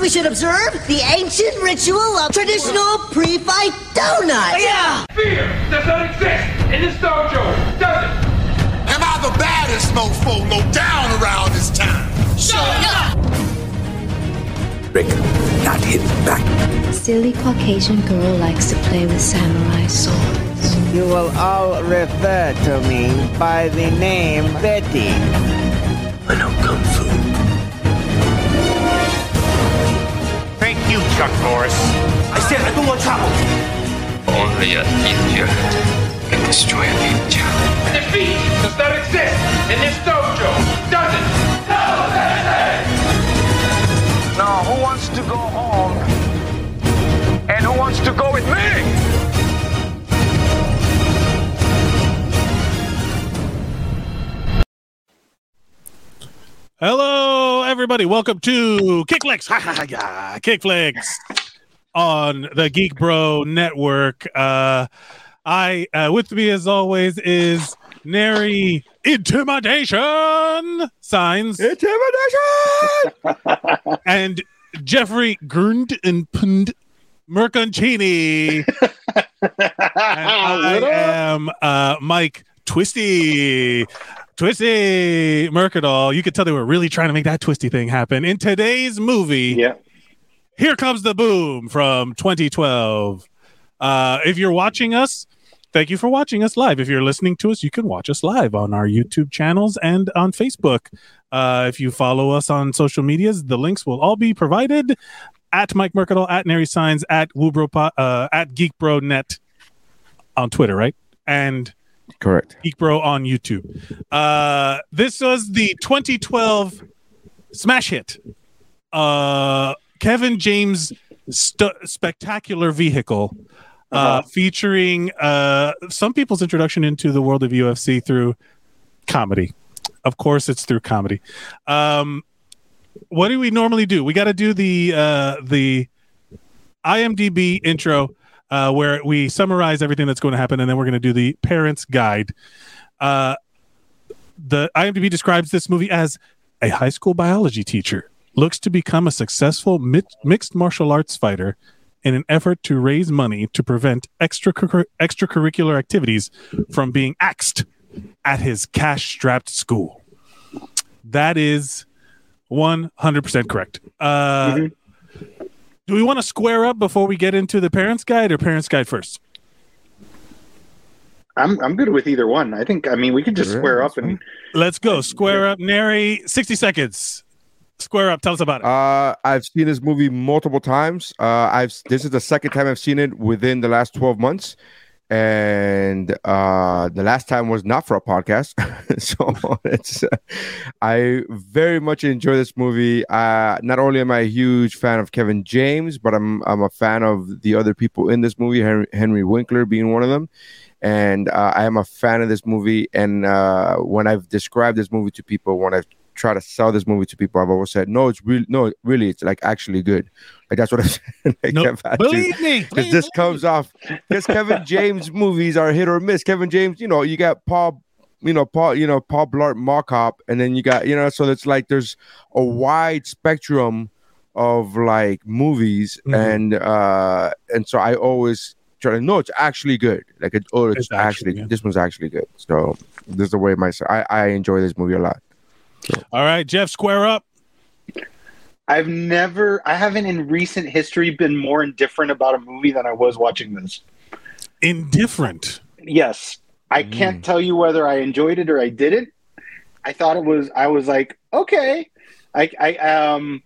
We should observe the ancient ritual of traditional pre-fight donuts. Yeah. Fear does not exist in this dojo, does it? Am I the baddest mofo low down around this time? Shut up! Rick, not hit back. Silly Caucasian girl likes to play with samurai swords. You will all refer to me by the name Betty. I know Kung Fu. Chuck Norris. I said I don't want trouble. Only a ninja can destroy a ninja. Defeat does not exist in this dojo, does it? No, Now, who wants to go home? And who wants to go with me? Hello, everybody. Welcome to Kickflix. Kickflix on the Geek Bro Network. Uh, I uh, with me as always is Nary Intimidation Signs Intimidation and Jeffrey Gurnd and Pund Merconcini. and I am uh, Mike Twisty. Twisty Mercadal. You could tell they were really trying to make that twisty thing happen. In today's movie, Yeah. Here Comes the Boom from 2012. Uh, if you're watching us, thank you for watching us live. If you're listening to us, you can watch us live on our YouTube channels and on Facebook. Uh, if you follow us on social medias, the links will all be provided at Mike Mercadal, at Nary Signs, at Woobro, uh, at GeekBroNet on Twitter, right? And Correct. Geek Bro on YouTube. Uh, this was the 2012 smash hit. Uh, Kevin James st- spectacular vehicle, uh, Uh-huh. featuring uh, some people's introduction into the world of UFC through comedy. Of course, it's through comedy. Um, what do we normally do? We got to do the uh, the IMDb intro uh, where we summarize everything that's going to happen, and then we're going to do the parents' guide. Uh, the IMDb describes this movie as a high school biology teacher looks to become a successful mi- mixed martial arts fighter in an effort to raise money to prevent extracurricular extracurricular activities from being axed at his cash-strapped school. That is 100% correct. Uh, Do we want to square up before we get into the parents' guide or parents' guide first? I'm I'm good with either one. I think I mean we could just square up and Let's go. Square up. Nary, 60 seconds. Square up. Tell us about it. Uh, I've seen this movie multiple times. Uh, I've this is the second time I've seen it within the last twelve months, and uh, the last time was not for a podcast. so it's uh, I very much enjoy this movie. Uh, not only am I a huge fan of Kevin James, but I'm I'm a fan of the other people in this movie. Henry, Henry Winkler being one of them. And uh, I am a fan of this movie. And uh, when I've described this movie to people, when I've try to sell this movie to people, I've always said, no, it's really, no, really, it's like actually good. Like that's what I said. like, No, had to- believe me, because this comes off. Because Kevin James movies are hit or miss. Kevin James, you know, you got Paul, you know, Paul, you know, Paul Blart Mall Cop, and then you got, you know, so it's like there's a wide spectrum of like movies, Mhm. and uh, and so I always try to know it's actually good. Like, it, oh, it's, It's actually actually, good. this one's actually good. So this is the way my I I enjoy this movie a lot. All right, Jeff, square up. I've never I haven't in recent history been more indifferent about a movie than I was watching this. Indifferent. Yes. I can't tell you whether I enjoyed it or I didn't. I thought it was I was like, okay. I I um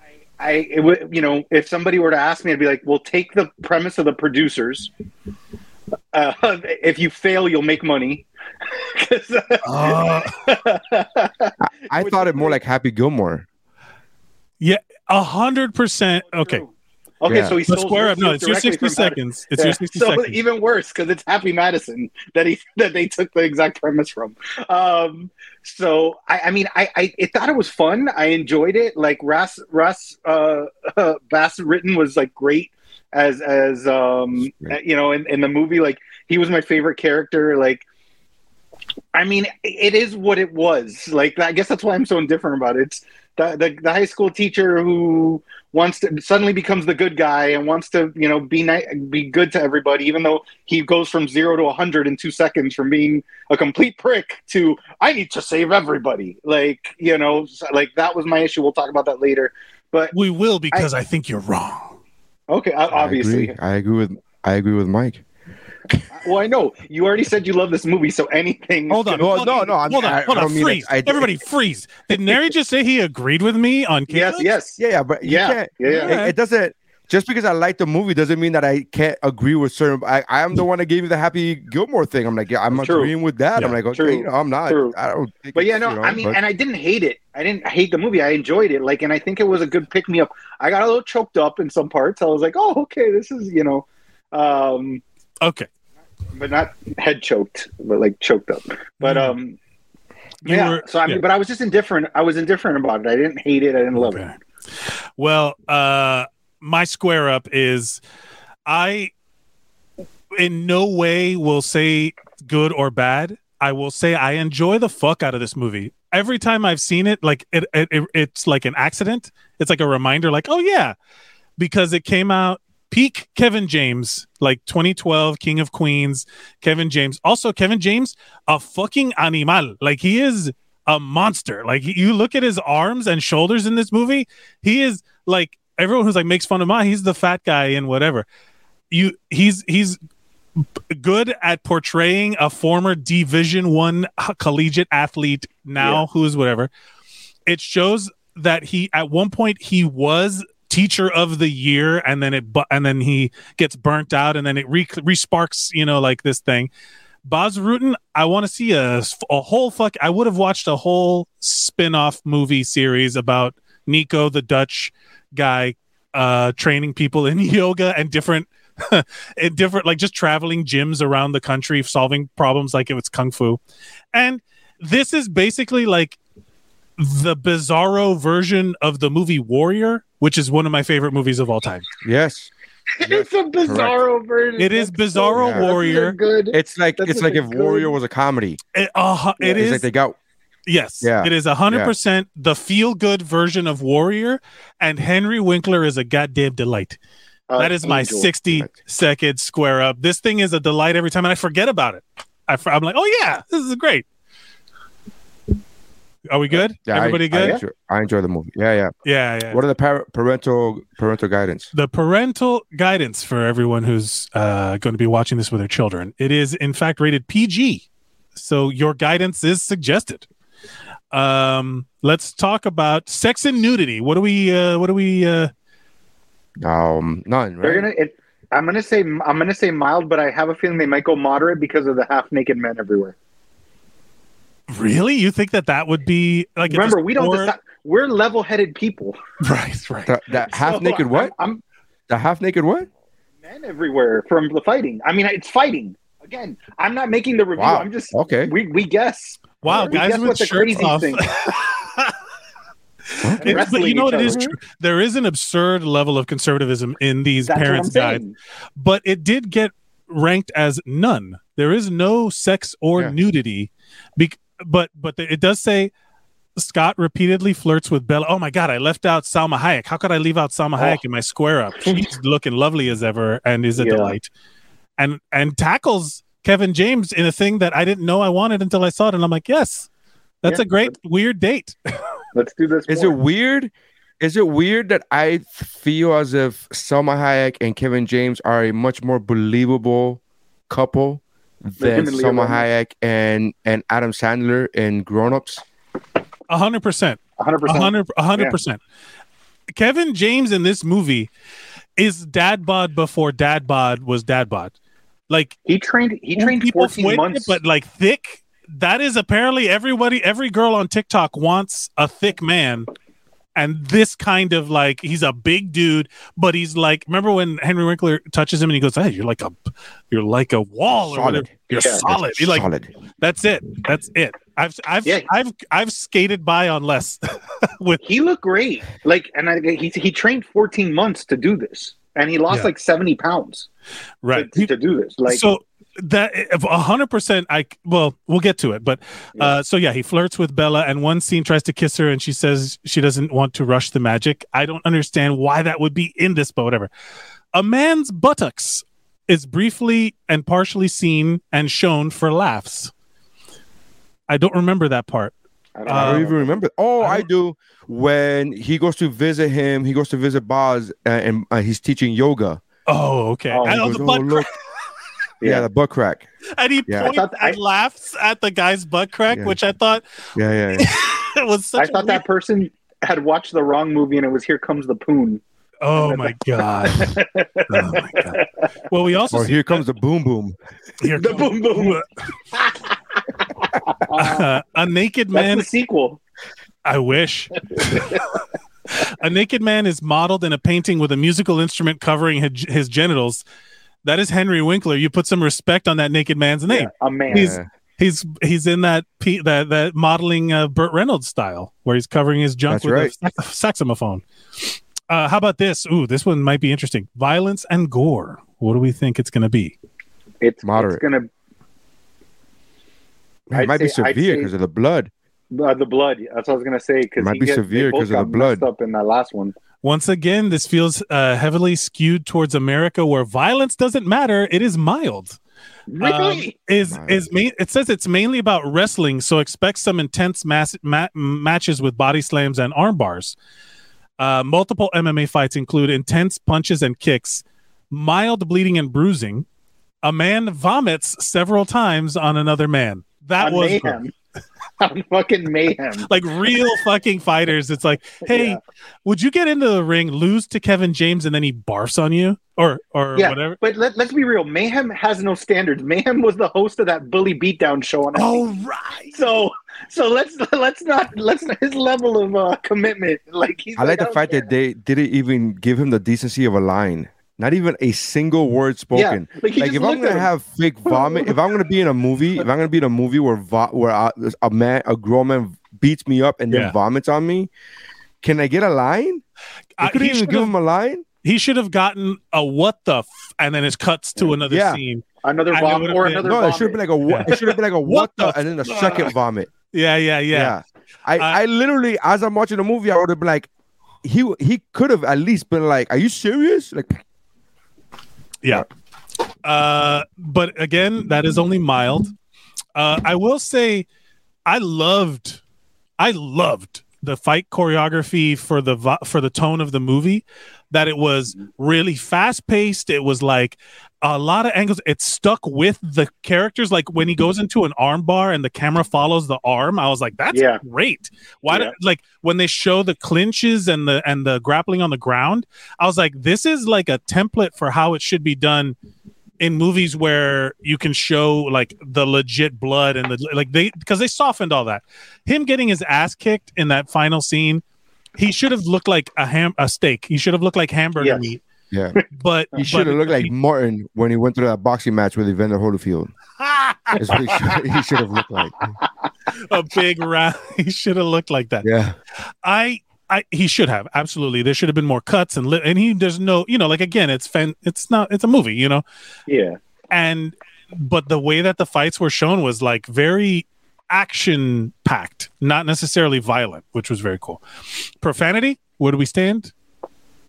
I I it would you know, if somebody were to ask me, I'd be like, well take the premise of the producers. Uh, if you fail, you'll make money. 'Cause, uh, I thought it more like Happy Gilmore. Yeah, a hundred percent. Okay. Okay, Yeah. so he But stole square up. Richie No, it's your 60 from Madison. seconds. It's your 60 so seconds. even worse because it's Happy Madison that he that they took the exact premise from. Um, so I, I mean, I, I it thought it was fun. I enjoyed it. Like Russ Russ uh, uh, Bas Rutten was like great as as um you know in, in the movie. Like he was my favorite character. Like I mean, it is what it was. Like, I guess that's why I'm so indifferent about it. It's the, the, the high school teacher who wants to suddenly becomes the good guy and wants to, you know, be ni- be good to everybody, even though he goes from zero to 100 in two seconds from being a complete prick to, I need to save everybody. Like, you know, like that was my issue. We'll talk about that later. But We will because I, think you're wrong. okay, o- obviously. I agree. I agree with I agree with Mike. Well, I know you already said you love this movie, so anything. Hold on. No, hold no, on, no, I'm- hold on. I- hold on. don't freeze. it. I- Everybody freeze. Did Nary just say he agreed with me on Yes, yes. Yeah, yeah, but you Yeah, yeah, yeah. It, it doesn't. Just because I like the movie doesn't mean that I can't agree with certain. I, I am the one that gave you the Happy Gilmore thing. I'm like, yeah, I'm True. agreeing with that. I'm like, okay, true, you know, I'm not. true. I don't. Think But yeah, no, you know, I mean, but- and I didn't hate it. I didn't hate the movie. I enjoyed it. Like, and I think it was a good pick me up. I got a little choked up in some parts. I was like, oh, okay, this is, you know, um, Okay. But not head choked, but like choked up. But um, You yeah. were- so I mean, yeah. but I was just indifferent. I was indifferent about it. I didn't hate it. I didn't love Okay. it. Well, uh, my square up is I in no way will say good or bad. I will say I enjoy the fuck out of this movie. Every time I've seen it, like it, it, it it's like an accident. It's like a reminder, like, oh yeah, because it came out peak Kevin James, like 2012 King of Queens, Kevin James. Also, Kevin James, a fucking animal. Like he is a monster. Like you look at his arms and shoulders in this movie, he is like everyone who's like makes fun of him. "Ah, He's the fat guy in whatever. You he's he's good at portraying a former Division One collegiate athlete now Yeah. who is whatever. It shows that he at one point he was teacher of the year and then it bu- and then he gets burnt out and then it re- resparks you know like this thing Bas Rutten, I want to see a, a whole fuck. I would have watched a whole spin off movie series about Nico, the Dutch guy, uh, training people in yoga and different, and different, like just traveling gyms around the country, solving problems like it was kung fu. And this is basically like the bizarro version of the movie Warrior, which is one of my favorite movies of all time. yes, it's a bizarro version. It is That's so- Bizarro Yeah. Warrior. Good. it's like it's like if good- Warrior was a comedy. It, uh, it it's is. like they got Yes. Yeah. It is a hundred percent the feel good version of Warrior, and Henry Winkler is a goddamn delight. Uh, that is my Angel. sixty second square up. This thing is a delight every time, and I forget about it. I, am like, oh yeah, this is great. Are we good? Yeah, Everybody I, good? enjoy, I enjoy the movie. Yeah, yeah. yeah, yeah. What are the par- parental parental guidance? the parental guidance for everyone who's uh, going to be watching this with their children. It is, in fact, rated PG. So your guidance is suggested. Um, let's talk about sex and nudity. What do we? Uh, what do we? Uh, Um, none. Right? They're gonna. It, I'm gonna say. I'm gonna say mild, but I have a feeling they might go moderate because of the half naked men everywhere. Really? You think that that would be like? Remember, we don't. score- Decide, we're level headed people. Right, right. The, the half So, naked what? I'm, I'm The half naked what? men everywhere from the fighting. I mean, it's fighting. Again, I'm not making the review. Wow. I'm just. Okay. We we guess. Wow, We guys guess with what the crazy off. thing. It's- but you know what it each true. There is an absurd level of conservatism in these That's parents' guides. but it did get ranked as none. There is no sex or Yeah. nudity, Bec- but but the, it does say Scott repeatedly flirts with Bella. Oh my god, I left out Salma Hayek. How could I leave out Salma Hayek oh. in my square up? She's looking lovely as ever and is a Yeah. delight, and and tackles Kevin James in a thing that I didn't know I wanted until I saw it, and I'm like, yes, that's Yeah. a great weird date. Let's do this. Is it weird? Is it weird that I feel as if Salma Hayek and Kevin James are a much more believable couple than him and Salma Hayek and and Adam Sandler in Grown Ups? A hundred percent. 100. A percent hundred a hundred percent. Kevin James in this movie is dad bod before dad bod was dad bod. Like He trained. He trained people 14 fuerte, months. but like thick. That is apparently everybody, every girl on TikTok wants a thick man. And this kind of like he's a big dude, but he's like remember when Henry Winkler touches him and he goes, Hey, you're like a you're like a wall or Solid. whatever. You're Yeah. solid. You're like Solid. that's it. That's it. I've I've Yeah. I've I've skated by on less with he looked great. Like, and I, he he trained 14 months to do this, and he lost Yeah. like 70 pounds right. to, to do this. Like, so that a hundred percent i well we'll get to it but uh so yeah he flirts with bella and one scene tries to kiss her and she says she doesn't want to rush the magic. I don't understand why that would be in this but whatever. A man's buttocks is briefly and partially seen and shown for laughs. I don't remember that part. I don't I don't even remember. Oh, I I, don't- When he goes to visit him, he goes to visit Boz, uh, and uh, he's teaching yoga. oh okay. Oh, I he the goes, butt "Oh, crack, look." Yeah. the butt crack. and he Yeah. I points thought- I- and laughs at the guy's butt crack Yeah. which i thought Yeah, yeah. yeah. was such I a thought that person had watched the wrong movie and it was Here Comes the Poon. Oh my god! Oh my god! Well, we also or see here comes the boom boom. here The comes- boom boom. Uh, a naked That's man. the sequel. I wish. a naked man is modeled in a painting with a musical instrument covering his, his genitals. That is Henry Winkler. You put some respect on that naked man's name. Yeah, a man. He's he's he's in that P, that that modeling uh, Burt Reynolds style where he's covering his junk That's with right. a saxophone. Uh, how about this? Ooh, this one might be interesting. Violence and gore. What do we think it's going to be? it's Moderate. It's gonna Man, it might be say- I'd severe because of the blood. uh, the blood. That's what I was gonna say because it Might be severe because of the blood. Up in that last one. Once again, this feels uh, heavily skewed towards America, where violence doesn't matter; it is mild. Um, Really? is is main, it says it's mainly about wrestling, so expect some intense mass, ma- matches with body slams and arm bars. Uh, multiple MMA fights include intense punches and kicks, mild bleeding and bruising. A man vomits several times on another man. That On was mayhem. on fucking mayhem. like real fucking fighters. It's like, hey, Yeah. would you get into the ring, lose to Kevin James, and then he barfs on you, or or yeah, whatever? but let, let's be real. Mayhem has no standards. Mayhem was the host of that bully beatdown show on. Oh NBC. right. so so let's let's not let's his level of uh, commitment. Like he's I like the fact care. that they didn't even give him the decency of a line. Not even a single word spoken. like, like if I'm gonna have fake vomit, if I'm gonna be in a movie, if I'm gonna be in a movie where vo- where I, a man, a grown man beats me up and then vomits on me, can I get a line? I Uh, couldn't he even give him a line. He should have gotten a what the, f-, and then it cuts to another Yeah. scene. another I vom or been- another. No, it vomit. should be like a what? It should have been like a what, What the, the and then a second vomit. Yeah, yeah, yeah. I, I- I literally, as I'm watching the movie, I would have been like, he he could have at least been like, "Are you serious?" Like, Yeah. Uh, but again, that is only mild. Uh, I will say, I loved, I loved the fight choreography for the for the tone of the movie. That it was mm-hmm. really fast paced. It was like a lot of angles. It stuck with the characters. Like when he mm-hmm. goes into an arm bar and the camera follows the arm, I was like, "That's Yeah. great." Why? Yeah. like when they show the clinches and the and the grappling on the ground, I was like, "This is like a template for how it should be done." In movies where you can show like the legit blood and the like they because they softened all that him getting his ass kicked in that final scene he should have looked like a ham a steak he should have looked like hamburger Yes. meat yeah, but he should have looked like Martin when he went through that boxing match with Evander Holyfield. That's what he should, he should have looked like. a big round he should have looked like that Yeah, i I, he should have absolutely. There should have been more cuts and li- and he there's no you know like again it's fan it's not it's a movie you know? Yeah. and but the way that the fights were shown was like very action packed not necessarily violent which was very cool. Profanity? Where do we stand?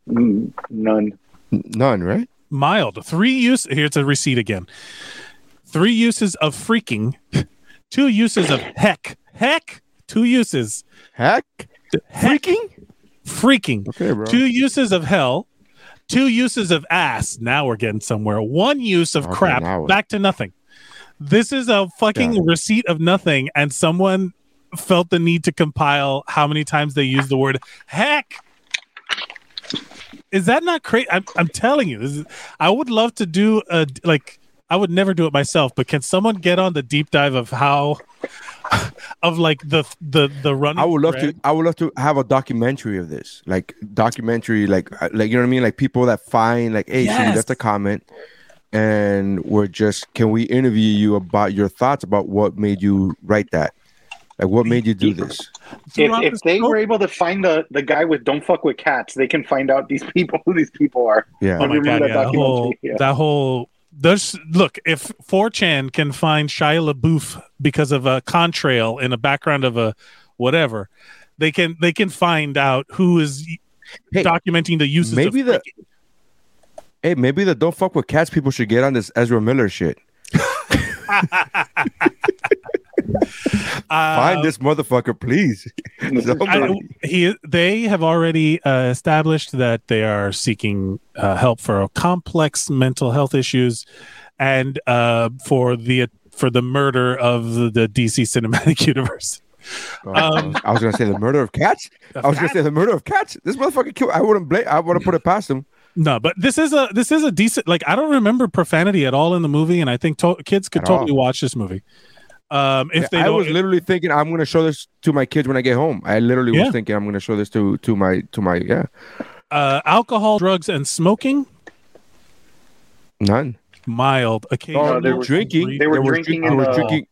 Mm, None. None, right? mild. Three use here's a receipt again. Three uses of freaking two uses of heck. Heck? Two uses. Heck, heck, freaking. Okay, bro. two uses of hell two uses of ass. Now we're getting somewhere. One use of Okay, crap. back to nothing. This is a fucking receipt of nothing and someone felt the need to compile how many times they use the word heck is that not crazy I'm, I'm telling you this is, i would love to do a like i would never do it myself but can someone get on the deep dive of how of like the the the running I would love thread? to. I would love to have a documentary of this, like documentary, like uh, like you know what I mean, like people that find like, hey, so you Yes. left a comment, and we're just, can we interview you about your thoughts about what made you write that, like what made you do this? If, if they were able to find the the guy with "Don't fuck with cats," they can find out these people who these people are. Yeah, Oh my god! that Yeah, that whole? Yeah. that whole There's look if 4chan can find Shia LaBeouf because of a contrail in the background of a whatever, they can they can find out who is Hey, documenting the uses. maybe of the hey, maybe the don't fuck with cats people should get on this Ezra Miller shit. Find this motherfucker, please. I, he they have already uh, established that they are seeking uh, help for complex mental health issues and uh, for the for the murder of the, the DC cinematic universe. Um, I was gonna say the murder of cats. I was gonna say the murder of cats. This motherfucker killed. I wouldn't blame. I wouldn't put it past him. No, but this is a this is a decent like I don't remember profanity at all in the movie, and I think to- kids could At all. totally watch this movie. Um, if Yeah, they I don't, was literally thinking I'm gonna show this to my kids when I get home. I literally Yeah. was thinking I'm gonna show this to to my to my yeah. uh, alcohol, drugs, and smoking None. mild. Occasional Oh, they were drinking. They were They were drinking They were drinking.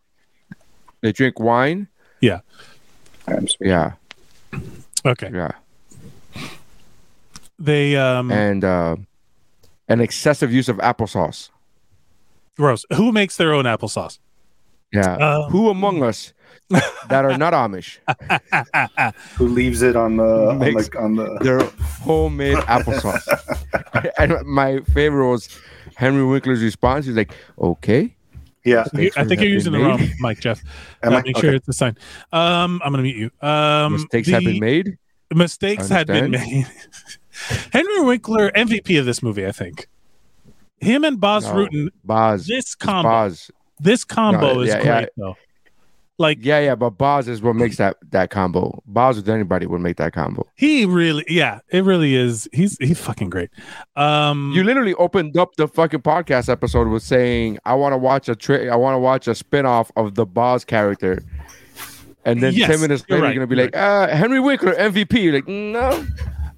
They drink wine. Yeah. Yeah. Okay. Yeah. They um And uh, an excessive use of applesauce. gross. Who makes their own applesauce? Yeah. Uh, Who among us that are not Amish Who leaves it on the on the, on the their homemade applesauce? and my favorite was Henry Winkler's response. He's like, "Okay." yeah. I think you're using the wrong mic, Jeff. Am Uh, I? make sure it's the sign. Um, I'm gonna mute you. Um, Mistakes have been made. Mistakes had been made. Henry Winkler, MVP of this movie, I think. Him and Boz No. Rutten, Boz. this combo, Boz. This combo No, is yeah, great yeah. though. Like Yeah, yeah, but Boz is what makes that that combo. Boz with anybody would make that combo. he really, yeah, it really is. He's he's fucking great. Um, You literally opened up the fucking podcast episode with saying, "I want to watch a tra- I want to watch a spin-off of the Boz character." And then Yes, 10 minutes you're later, right, you're going to be you're like, uh, Henry Winkler, MVP. You're like, no.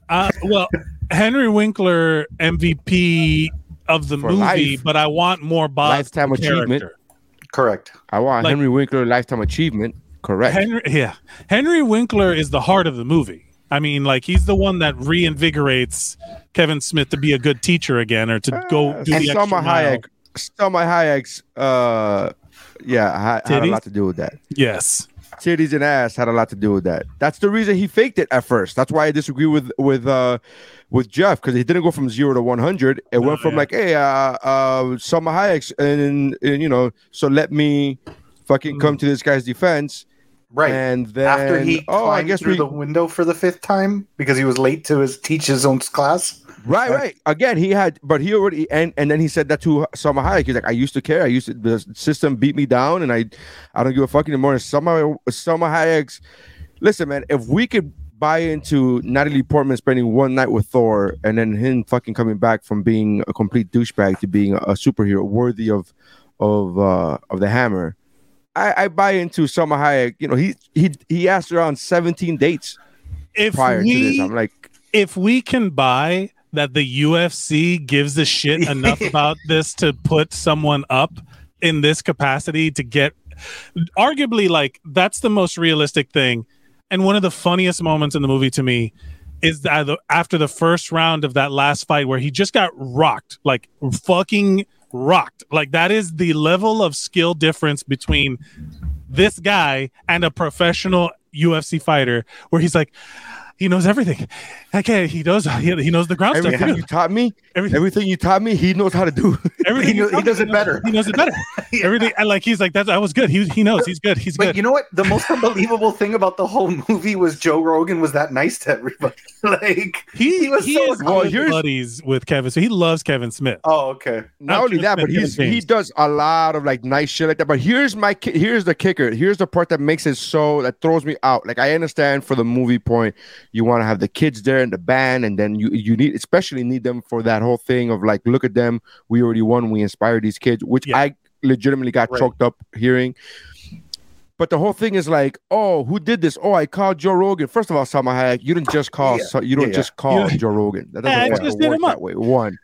Uh, well, Henry Winkler MVP of the For movie, life. but I want more Boz Lifetime achievement. character. Correct. I want Like- Henry Winkler Lifetime Achievement. Correct. Henry, yeah, Henry Winkler is the heart of the movie. I mean, like he's the one that reinvigorates Kevin Smith to be a good teacher again, or to go do and the Salma extra mile. Hayek. Salma Hayek's, uh, yeah, ha- had a lot to do with that. Yes, titties and ass had a lot to do with that. That's the reason he faked it at first. That's why I disagree with with uh with Jeff because he didn't go from zero to one hundred. It went from yeah. like, hey, uh, uh, Salma Hayek's, and, and you know, so let me fucking come to this guy's defense. Right. And then After he oh, I guess through we the window for the fifth time because he was late to his teach his own class. Right, right. Again, he had, but he already, and and then he said that to Salma Hayek. He's like, I used to care. I used to, the system beat me down, and I, I don't give a fuck anymore. And Salma, Salma Hayek's, listen, man, if we could buy into Natalie Portman spending one night with Thor, and then him fucking coming back from being a complete douchebag to being a, superhero worthy of, of, uh, of the Hammer. I, I buy into Salma Hayek. You know, he he he asked her on seventeen dates if prior to we this. I'm like, if we can buy that the UFC gives a shit enough about this to put someone up in this capacity to get arguably like that's the most realistic thing and one of the funniest moments in the movie to me is that after the first round of that last fight where he just got rocked like fucking rocked. Like that is the level of skill difference between this guy and a professional UFC fighter where he's like he knows everything. Okay, he knows he, he knows the ground stuff. everything you taught me, Everything- everything you taught me, he knows how to do. Everything He kno- he does it better. He knows it better. Everything and like he's like that's I was good. He he knows he's good. He's good. But good. you know what? The most unbelievable thing about the whole movie was Joe Rogan was that nice to everybody. like he he was he so is Well, good here's- buddies with Kevin. So he loves Kevin Smith. Oh, okay. Not only just that, but Kevin he's he does a lot of like nice shit like that. But here's my ki- here's the kicker. Here's the part that makes it so that throws me out. Like I understand for the movie point, you want to have the kids there and the band, and then you you need especially need them for that whole thing of like look at them. We already won. We inspire these kids, which Yeah. I legitimately got Right. choked up hearing. But the whole thing is like, oh, who did this? Oh, I called Joe Rogan. First of all, Salma Hayek, you didn't just call. Yeah. so- you don't Yeah, just call Yeah. Joe Rogan. That Yeah, I doesn't just fucking hit work up. that way. One.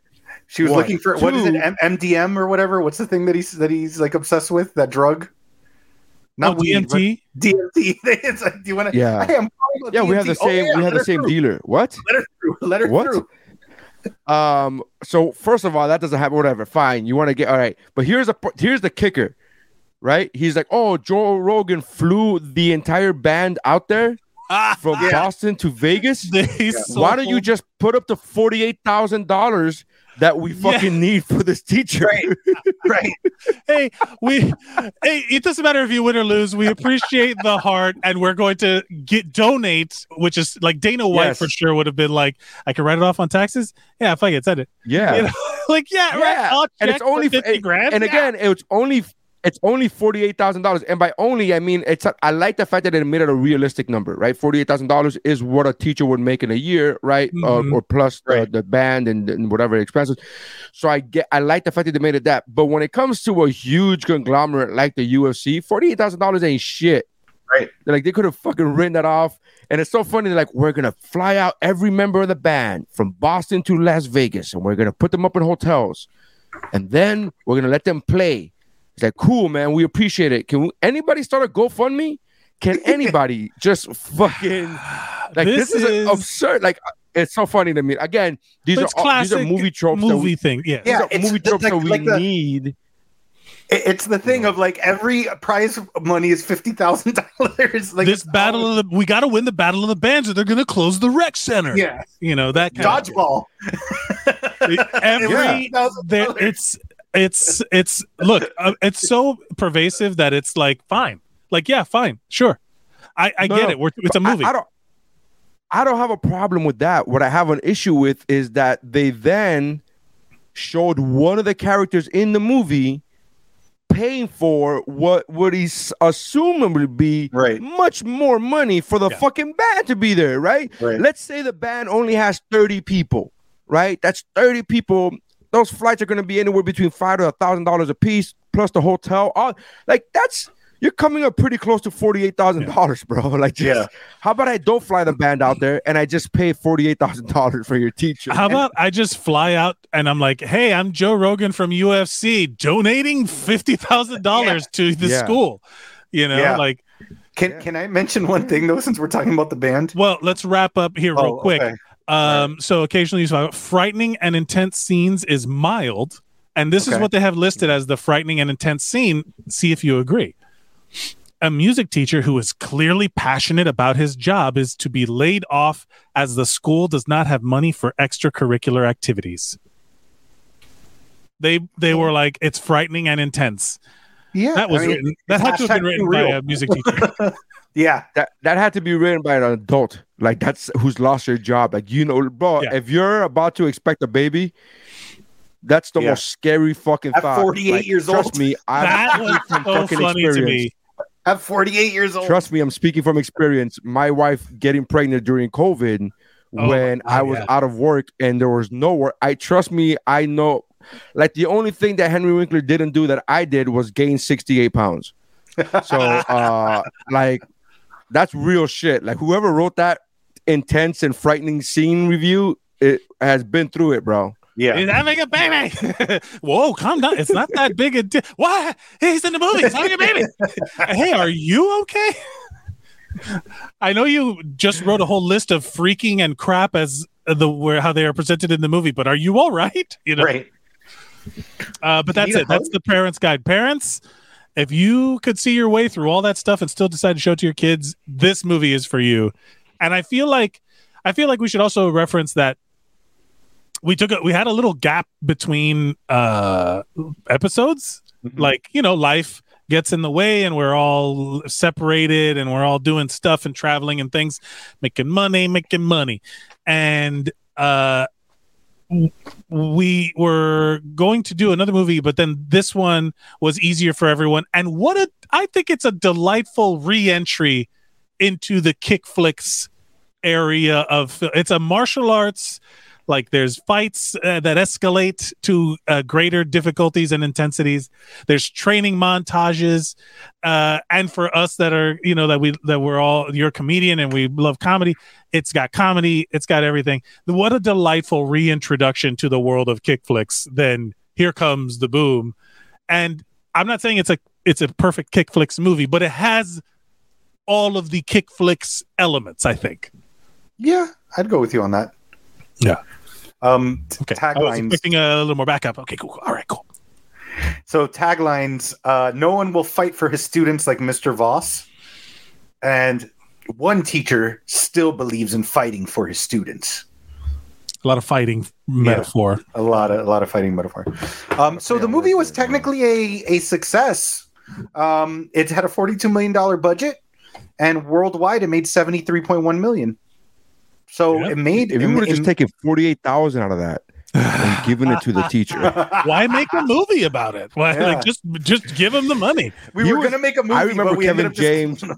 She was One. looking for what is it? M- MDM or whatever? What's the thing that he's that he's like obsessed with? That drug? Oh, weed, DMT. DMT. it's like, do you want to? Yeah. Hey, I'm calling about Yeah, we have DMT. the Oh, same. yeah, we have the same through. dealer. What? Let her through. Let her What? through. Um. So first of all, that doesn't happen. Whatever. Fine. You want to get all right. But here's a here's the kicker, right? He's like, oh, Joe Rogan flew the entire band out there from Boston to Vegas. He's Why so don't you just put up the forty eight thousand dollars that we fucking need for this teacher? Right. right. hey, we hey, it doesn't matter if you win or lose. We appreciate the heart, and we're going to get donate, which is like Dana White Yes. for sure would have been like, I can write it off on taxes. Yeah, fuck it, send it. Yeah. You know, like yeah, right. Yeah. I'll and it's only for fifty and- grand. And Yeah. again, it's only it's only forty eight thousand dollars. And by only, I mean it's. I like the fact that it made it a realistic number, right? Forty eight thousand dollars is what a teacher would make in a year, right? Mhm. Uh, or plus the, the band and, and whatever expenses. So I get. I like the fact that they made it that. But when it comes to a huge conglomerate like the UFC, forty eight thousand dollars ain't shit. Right. They're like they could have fucking written that off. And it's so funny. They're like, we're gonna fly out every member of the band from Boston to Las Vegas, and we're gonna put them up in hotels, and then we're gonna let them play. It's like, cool, man. We appreciate it. Can we, anybody start a GoFundMe? Can anybody just fucking like this, This is, is- absurd? Like it's so funny to me. Again, these It's are all, these are movie tropes. that movie we, thing. Yeah. these Yeah, are movie the- tropes like- that we like the- need. It's the thing of like every prize money is fifty thousand dollars. Like this battle all- of the we got to win the battle of the bands, or they're going to close the rec center. yeah, you know that kind of dodgeball. every there it's it's it's look uh, it's so pervasive that it's like fine like yeah fine sure i i No, get it We're, it's a but I- movie I, don't. I don't have a problem with that. What I have an issue with is that they then showed one of the characters in the movie paying for what would he assume would be Right. much more money for the fucking band to be there, right? Right. Let's say the band only has 30 people, right? That's 30 people. Those flights are going to be anywhere between five to a thousand dollars a piece, plus the hotel. All like that's you're coming up pretty close to forty eight thousand dollars, bro. Like, just, Yeah. how about I don't fly the band out there and I just pay forty eight thousand dollars for your teacher? how about i just fly out and i'm like hey i'm joe rogan from ufc donating $50000 to the Yeah. school you know Yeah. like Can can I mention one thing though, since we're talking about the band? well let's wrap up here oh, real Oh, quick okay. Um, so occasionally you find frightening and intense scenes is mild, and this is what they have listed as the frightening and intense scene. See if you agree. A music teacher who is clearly passionate about his job is to be laid off as the school does not have money for extracurricular activities. They they were like it's frightening and intense. Yeah, That was I mean, written. That had to have been written by a music teacher. Yeah, that that had to be written by an adult. Like that's who's lost their job. Like you know, bro. Yeah. If you're about to expect a baby, that's the Yeah. most scary fucking At thought. 48 Like, years trust old. me, I'm that was from so fucking funny to experience. me. at 48 years old. Trust me, I'm speaking from experience. My wife getting pregnant during COVID Oh when my I was yeah. out of work and there was no work. I trust me, I know. Like the only thing that Henry Winkler didn't do that I did was gain 68 pounds. So uh like that's real shit. Like whoever wrote that intense and frightening scene review, it has been through it, bro. Yeah, He's having a baby. Whoa, calm down. It's not that big a deal. Why? He's in the movie. He's having a baby. hey, are you okay? I know you just wrote a whole list of freaking and crap as the where how they are presented in the movie, but are you all right? You know, right. uh, but that's need a it. That's the parents' guide. Parents, if you could see your way through all that stuff and still decide to show it to your kids, this movie is for you. And I feel like I feel like we should also reference that we took a, we had a little gap between uh episodes. Like, you know, life gets in the way and we're all separated and we're all doing stuff and traveling and things, making money, making money. And uh we were going to do another movie, but then this one was easier for everyone. And what a, I think it's a delightful re-entry into the kick flicks area of. It's a martial arts. Like there's fights uh, that escalate to uh, greater difficulties and intensities. There's training montages, uh, and for us that are you know that we that we're all you're a comedian and we love comedy. It's got comedy. It's got everything. What a delightful reintroduction to the world of kick flicks. Then here comes the boom, and I'm not saying it's a it's a perfect kick flicks movie, but it has all of the kick flicks elements. I think. Yeah, I'd go with you on that. Yeah. Um, Okay. I was taglines. expecting a little more backup. Okay, cool. All right, cool. So taglines: uh, No one will fight for his students like Mr. Voss, and one teacher still believes in fighting for his students. A lot of fighting metaphor. A lot of a lot of fighting metaphor. Um, so the movie was technically a a success. Um, it had a forty two million dollar budget, and worldwide it made seventy three point one million. So it made If you it- would have just it- taken forty eight thousand out of that and given it to the teacher, Why make a movie about it? Why Yeah. like just just give him the money? we he were was- gonna make a movie. I remember but we Kevin James-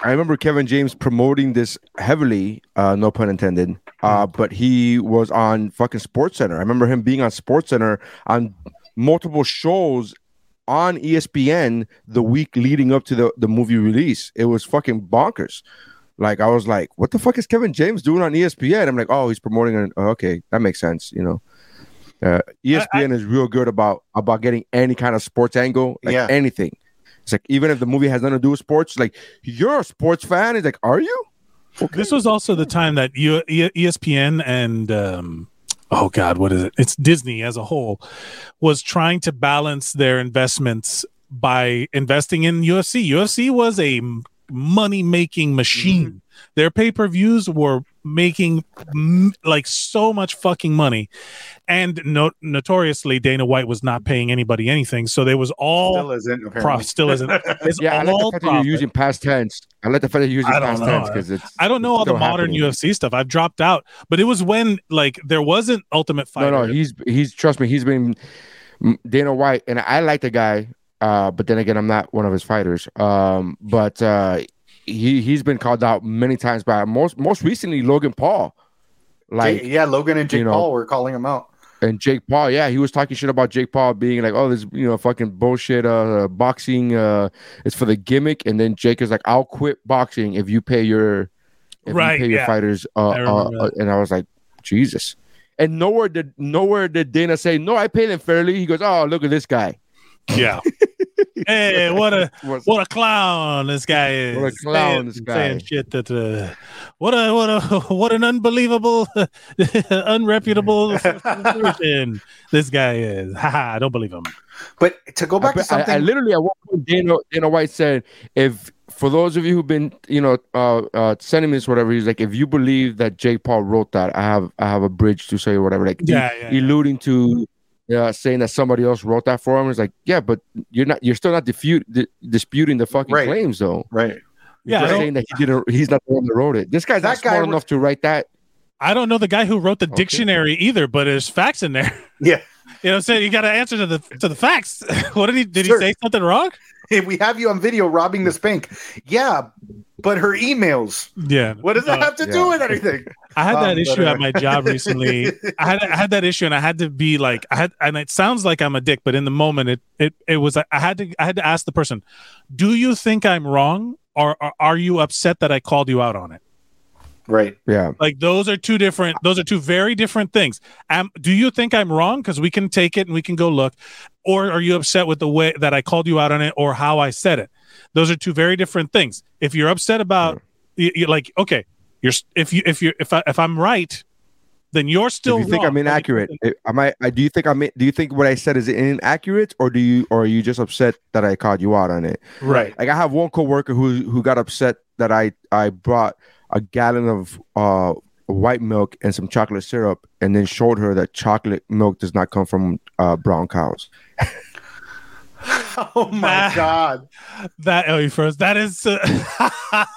I remember Kevin James promoting this heavily, uh, no pun intended. Uh, but he was on fucking Sports Center. I remember him being on Sports Center on multiple shows on ESPN the week leading up to the, the movie release. It was fucking bonkers. Like I was like, what the fuck is Kevin James doing on ESPN? I'm like, oh, he's promoting it. Oh, okay, that makes sense. You know, uh, ESPN is real good about about getting any kind of sports angle, like Yeah. anything. It's like even if the movie has nothing to do with sports, like you're a sports fan. It's like, are you? This was also the time that you, ESPN and um, oh god, what is it? It's Disney as a whole was trying to balance their investments by investing in UFC. UFC was a money making machine. Mm-hmm. Their pay per views were making m- like so much fucking money, and no- notoriously Dana White was not paying anybody anything. So there was all Still isn't, apparently. prof- still isn't. It's Yeah, I like the all fact that you're using past tense. I like the fact that you're using past know. tense because it's. I don't know all the modern happening. UFC stuff. I've dropped out, but it was when like there wasn't Ultimate No, Fighter. no, no, he's he's trust me, he's been Dana White, and I like the guy. Uh, but then again, I'm not one of his fighters. Um, but uh, he he's been called out many times by most most recently Logan Paul, like Jake- yeah, Logan and Jake you know, Paul were calling him out. and Jake Paul. Yeah, he was talking shit about Jake Paul being like, oh, this you know fucking bullshit. Uh, boxing uh, it's for the gimmick, and then Jake is like, I'll quit boxing if you pay your if Right, you pay your fighters. Uh, I uh, remember that. and I was like, Jesus. And nowhere did nowhere did Dana say no. I paid him fairly. He goes, oh, look at this guy. Yeah. hey, what a What's- what a clown this guy is. What a clown saying, this guy. saying shit that uh, what a what a what an unbelievable unreputable person this guy is. Haha, I don't believe him. But to go back I, to something, I, I literally at one point Dana Dana White said, if for those of you who've been you know uh, uh sending me this whatever, he's like, if you believe that Jake Paul wrote that, I have I have a bridge to say or whatever, like Yeah, yeah, yeah. alluding to. Uh, saying that somebody else wrote that for him It's like, yeah, but you're not, you're still not defute, di- disputing the fucking Right. claims, though. right? Yeah, I You're don't- saying that he didn't, he's not the one that wrote it. This guy's That not smart guy enough to write that. I don't know the guy who wrote the dictionary either, but there's facts in there. Yeah. You know what I'm saying? You got to answer to the to the facts. what did he did Sure. he say something wrong? Hey, we have you on video robbing this bank. Yeah, but her emails. Yeah. What does that Uh, have to yeah. do with anything? I had that Um, issue uh, at my job recently. I had I had that issue, and I had to be like, I had, and it sounds like I'm a dick, but in the moment, it it it was. I had to I had to ask the person, "Do you think I'm wrong, or, or are you upset that I called you out on it?" Right. Yeah. Like those are two different. Those are two very different things. Um, do you think I'm wrong? Because we can take it and we can go look, or are you upset with the way that I called you out on it or how I said it? Those are two very different things. If you're upset about, you, you're like, okay, you're if you if you if I if I'm right, then you're still. if you think. I'm inaccurate, eh, am I, I? Do you think I'm? Do you think what I said is inaccurate, or do you, or are you just upset that I called you out on it? Right. Like I have one coworker who who got upset that I I brought a gallon of uh white milk and some chocolate syrup, and then showed her that chocolate milk does not come from uh, brown cows. Oh my Nah. god! that oh, you first. That is uh,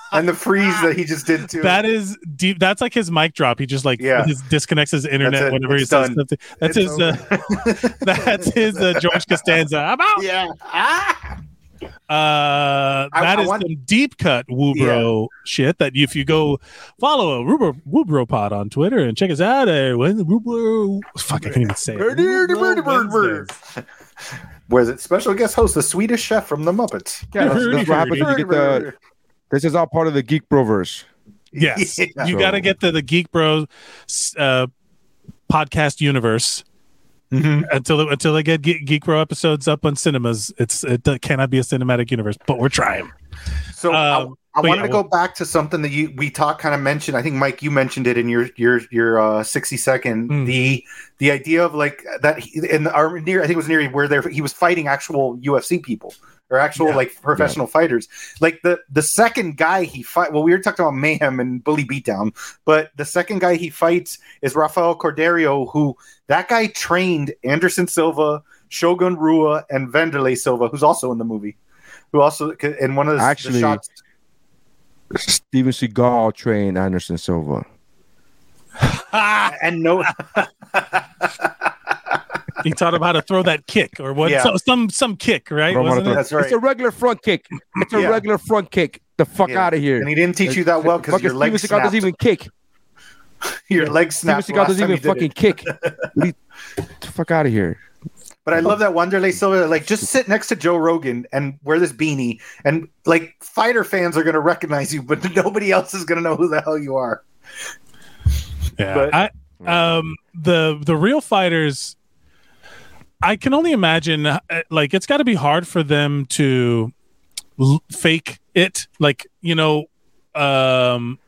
And the freeze that he just did too. that is deep. That's like his mic drop. He just like Yeah. his, disconnects his internet it. whenever he It's says done. something. That's It's his. Uh, that's his uh, George Costanza. I'm out. yeah. Ah! Uh, I- that I is want- some deep cut Woobro shit. That if you go follow a Woobro, Woobro pod on Twitter and check us out, uh, when Woobro, fuck, I can't even say it. Bird, Where's it? Special guest host, the Swedish chef from the Muppets. Yeah, that's, that's what happens when you get the. This is all part of the Geek Broverse. Yes, Yeah. you got to get to the Geek Bros uh, podcast universe. Mhm. Until until they get Ge- Geek Bro episodes up on cinemas, it's it cannot be a cinematic universe, but we're trying. So I, Um, I But wanted yeah, to go back to something that you we talked kind of mentioned. I think Mike, you mentioned it in your your your uh, sixty second. Mm. The the idea of like that he, in the our near I think it was near where there he was fighting actual UFC people or actual Yeah. like professional fighters. Like the the second guy he fight. Well, we were talking about mayhem and bully beatdown, but the second guy he fights is Rafael Cordeiro, who that guy trained Anderson Silva, Shogun Rua, and Wanderlei Silva, who's also in the movie. Who also in one of the, Actually- the shots Steven Seagal trained Anderson Silva. and no he taught him how to throw that kick or what? Yeah. So, some some kick, right? Wasn't it? That's right. It's a regular front kick. It's a Yeah. regular front kick. The fuck Yeah. out of here. And he didn't teach you that well because your leg Steven Seagal doesn't even kick. Your leg Steven. Seagal doesn't even fucking it. kick. What do you- Get the fuck out of here. But I love that Wanderlei Silva. Like, just sit next to Joe Rogan and wear this beanie, and like fighter fans are gonna recognize you, but nobody else is gonna know who the hell you are. Yeah. But- I um the the real fighters I can only imagine uh, like it's got to be hard for them to l- fake it like you know um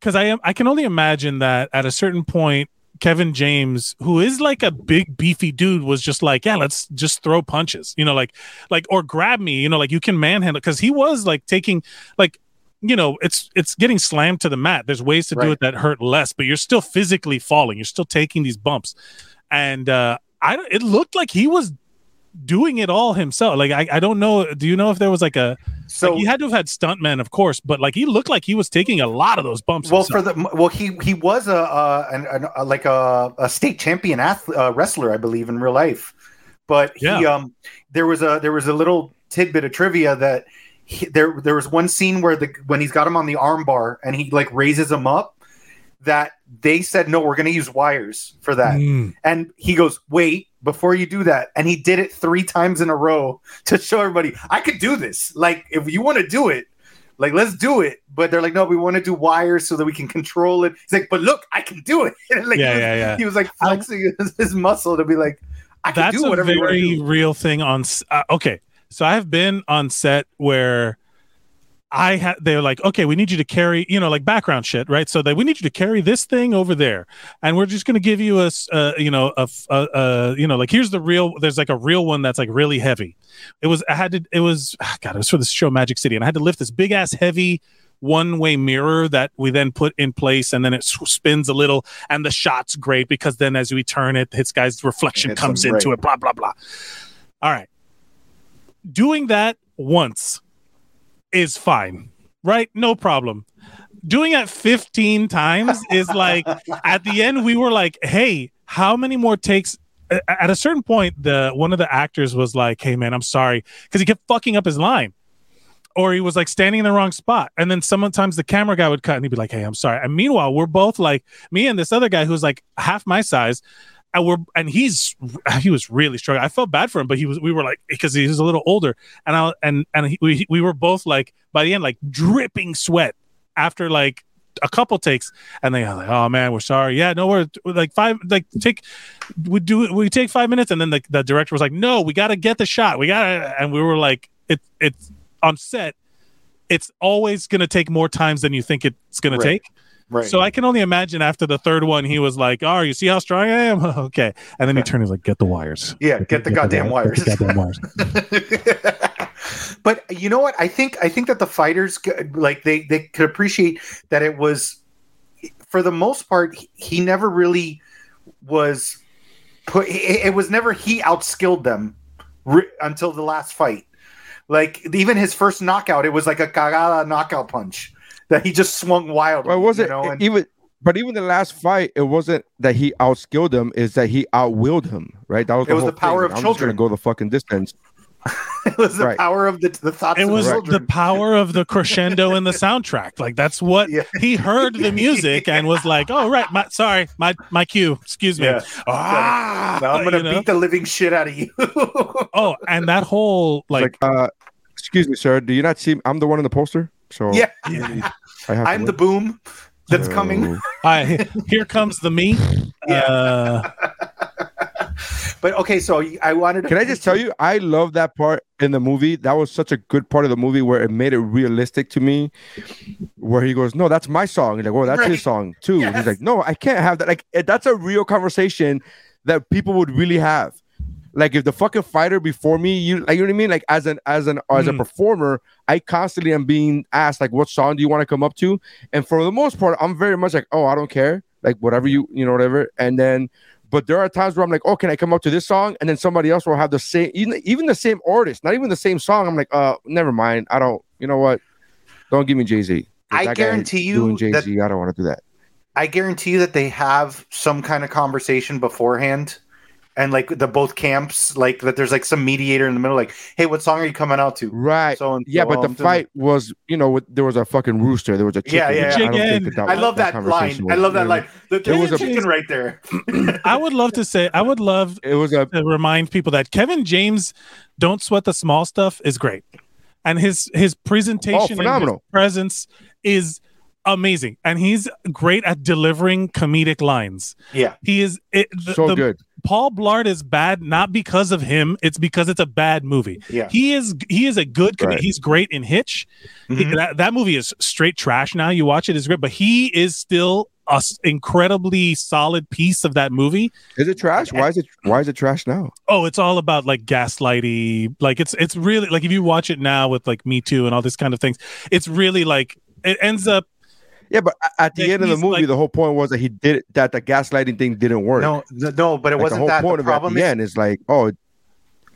cuz I am I can only imagine that at a certain point Kevin James who is like a big beefy dude was just like yeah let's just throw punches you know like like or grab me you know like you can manhandle cuz he was like taking like you know it's it's getting slammed to the mat. There's ways to do it that hurt less but you're still physically falling. You're still taking these bumps. And uh i it looked like he was doing it all himself like i, I don't know do you know if there was like a So like he had to have had stuntmen of course but like he looked like he was taking a lot of those bumps well himself. for the well he he was a, uh an, a like a, a state champion athlete, uh, wrestler I believe in real life, but he Yeah. um there was a there was a little tidbit of trivia that he, there there was one scene where the when he's got him on the arm bar and he like raises him up that they said no we're going to use wires for that Mm. and he goes wait before you do that. And he did it three times in a row to show everybody i could do this. Like if you want to do it like let's do it. But they're like no we want to do wires so that we can control it. He's like but look i can do it. Like, Yeah, he was, yeah, yeah. he was like flexing his, his muscle to be like i can that's do whatever you want to very real thing on uh, okay. So i've been on set where i had they're like okay we need you to carry you know like background shit right? So that we need you to carry this thing over there and we're just going to give you a, uh, you know a, you know like here's the real there's like a real one that's like really heavy. It was i had to it was ah, god it was for the show magic city and i had to lift this big ass heavy one way mirror that we then put in place and then it spins a little and the shot's great because then as we turn it this guy's reflection comes into it blah blah blah. All right. Doing that once is fine right? No problem. Doing it 15 times is like at the end we were like hey how many more takes? At a certain point the one of the actors was like hey man i'm sorry because he kept fucking up his line. Or he was like standing in the wrong spot. And then sometimes the camera guy would cut and he'd be like hey i'm sorry. And meanwhile we're both like me and this other guy who's like half my size and we're and he's he was really struggling. I felt bad for him, but he was we were like because he was a little older, and I and and he, we we were both like by the end like dripping sweat after like a couple takes, and they were like, oh man, we're sorry. Yeah, no, we're like five like take we do we take five minutes, and then the, the director was like, no, we got to get the shot, we got to, and we were like, it it's on set. It's always going to take more times than you think it's going Right. to take. Right So I can only imagine after the third one, he was like, "Oh, you see how strong I am? okay." And then he turned, he's like, "Get the wires." yeah get the goddamn wi- wires get the goddamn wires. but you know what? I think I think that the fighters like they they could appreciate that it was for the most part he- he never really was put. It, it was never he outskilled them re- until the last fight. Like even his first knockout, it was like a cagada knockout punch that he just swung wild. Well, wasn't you know, and- even, but even the last fight, it wasn't that he outskilled him; is that he outwilled him, right? That was It was the power thing. of I'm just gonna go the fucking distance. it was the right. power of the the thoughts. It of was children. the power of the crescendo in the soundtrack. Like that's what Yeah. he heard the music and was like, "Oh right, my sorry, my my cue. Excuse me." Yeah. Ah, Now I'm gonna you know? beat the living shit out of you. Oh, and that whole like, Like, uh, excuse me, sir. Do you not see? I'm the one in the poster. So yeah, I have to I'm the boom that's coming. So- I here comes the me. Uh, But okay, so I wanted to. Can I just tell you, I love that part. in the movie. That was such a good part of the movie where it made it realistic to me. Where he goes, "No, that's my song." He's like, "Well, that's Right. his song too." Yes. He's like, "No, I can't have that." Like that's a real conversation that people would really have. Like if the fucking fighter before me, you like you know what I mean? Like as an as an as a Mhm. performer, I constantly am being asked like, "What song do you want to come up to?" And for the most part, I'm very much like, "Oh, I don't care." Like whatever you you know whatever. And then, but there are times where I'm like, "Oh, can I come up to this song?" And then somebody else will have the same even even the same artist, not even the same song. I'm like, "Uh, never mind. I don't. You know what? Don't give me Jay Z. I guarantee you doing Jay that- Z. I don't want to do that." I guarantee you that they have some kind of conversation beforehand, and like the both camps, like that. There's like some mediator in the middle, like, "Hey, what song are you coming out to?" Right. So and Yeah, so, but the doing- fight was, you know, with- there was a fucking rooster. There was a chicken. Yeah, yeah, I don't Chicken. think that I love that, line. conversation I love that you know, line. The, It was was a- chicken right there. I would love to say, I would love It was a to remind people that Kevin James, "Don't Sweat the Small Stuff" is great, and his his presentation, and his presence is amazing, and he's great at delivering comedic lines. Yeah. He is it, the, so the- good. Paul Blart is bad not because of him; it's because it's a bad movie. Yeah. He is he is a good. Right. He's great in Hitch. He- Mhm. that that movie is straight trash. Now you watch it, it is great, but he is still a s- incredibly solid piece of that movie. Is it trash? Why is it why is it trash now? Oh, it's all about like gaslighty. Like it's it's really like if you watch it now with like Me Too and all this kind of things, it's really like it ends up. Yeah, but at the Yeah, end of the movie, like- the whole point was that he did it, that the gaslighting thing didn't work. No, th- no, but it Like, wasn't the whole that. point The of it at problem the is, end is like, oh,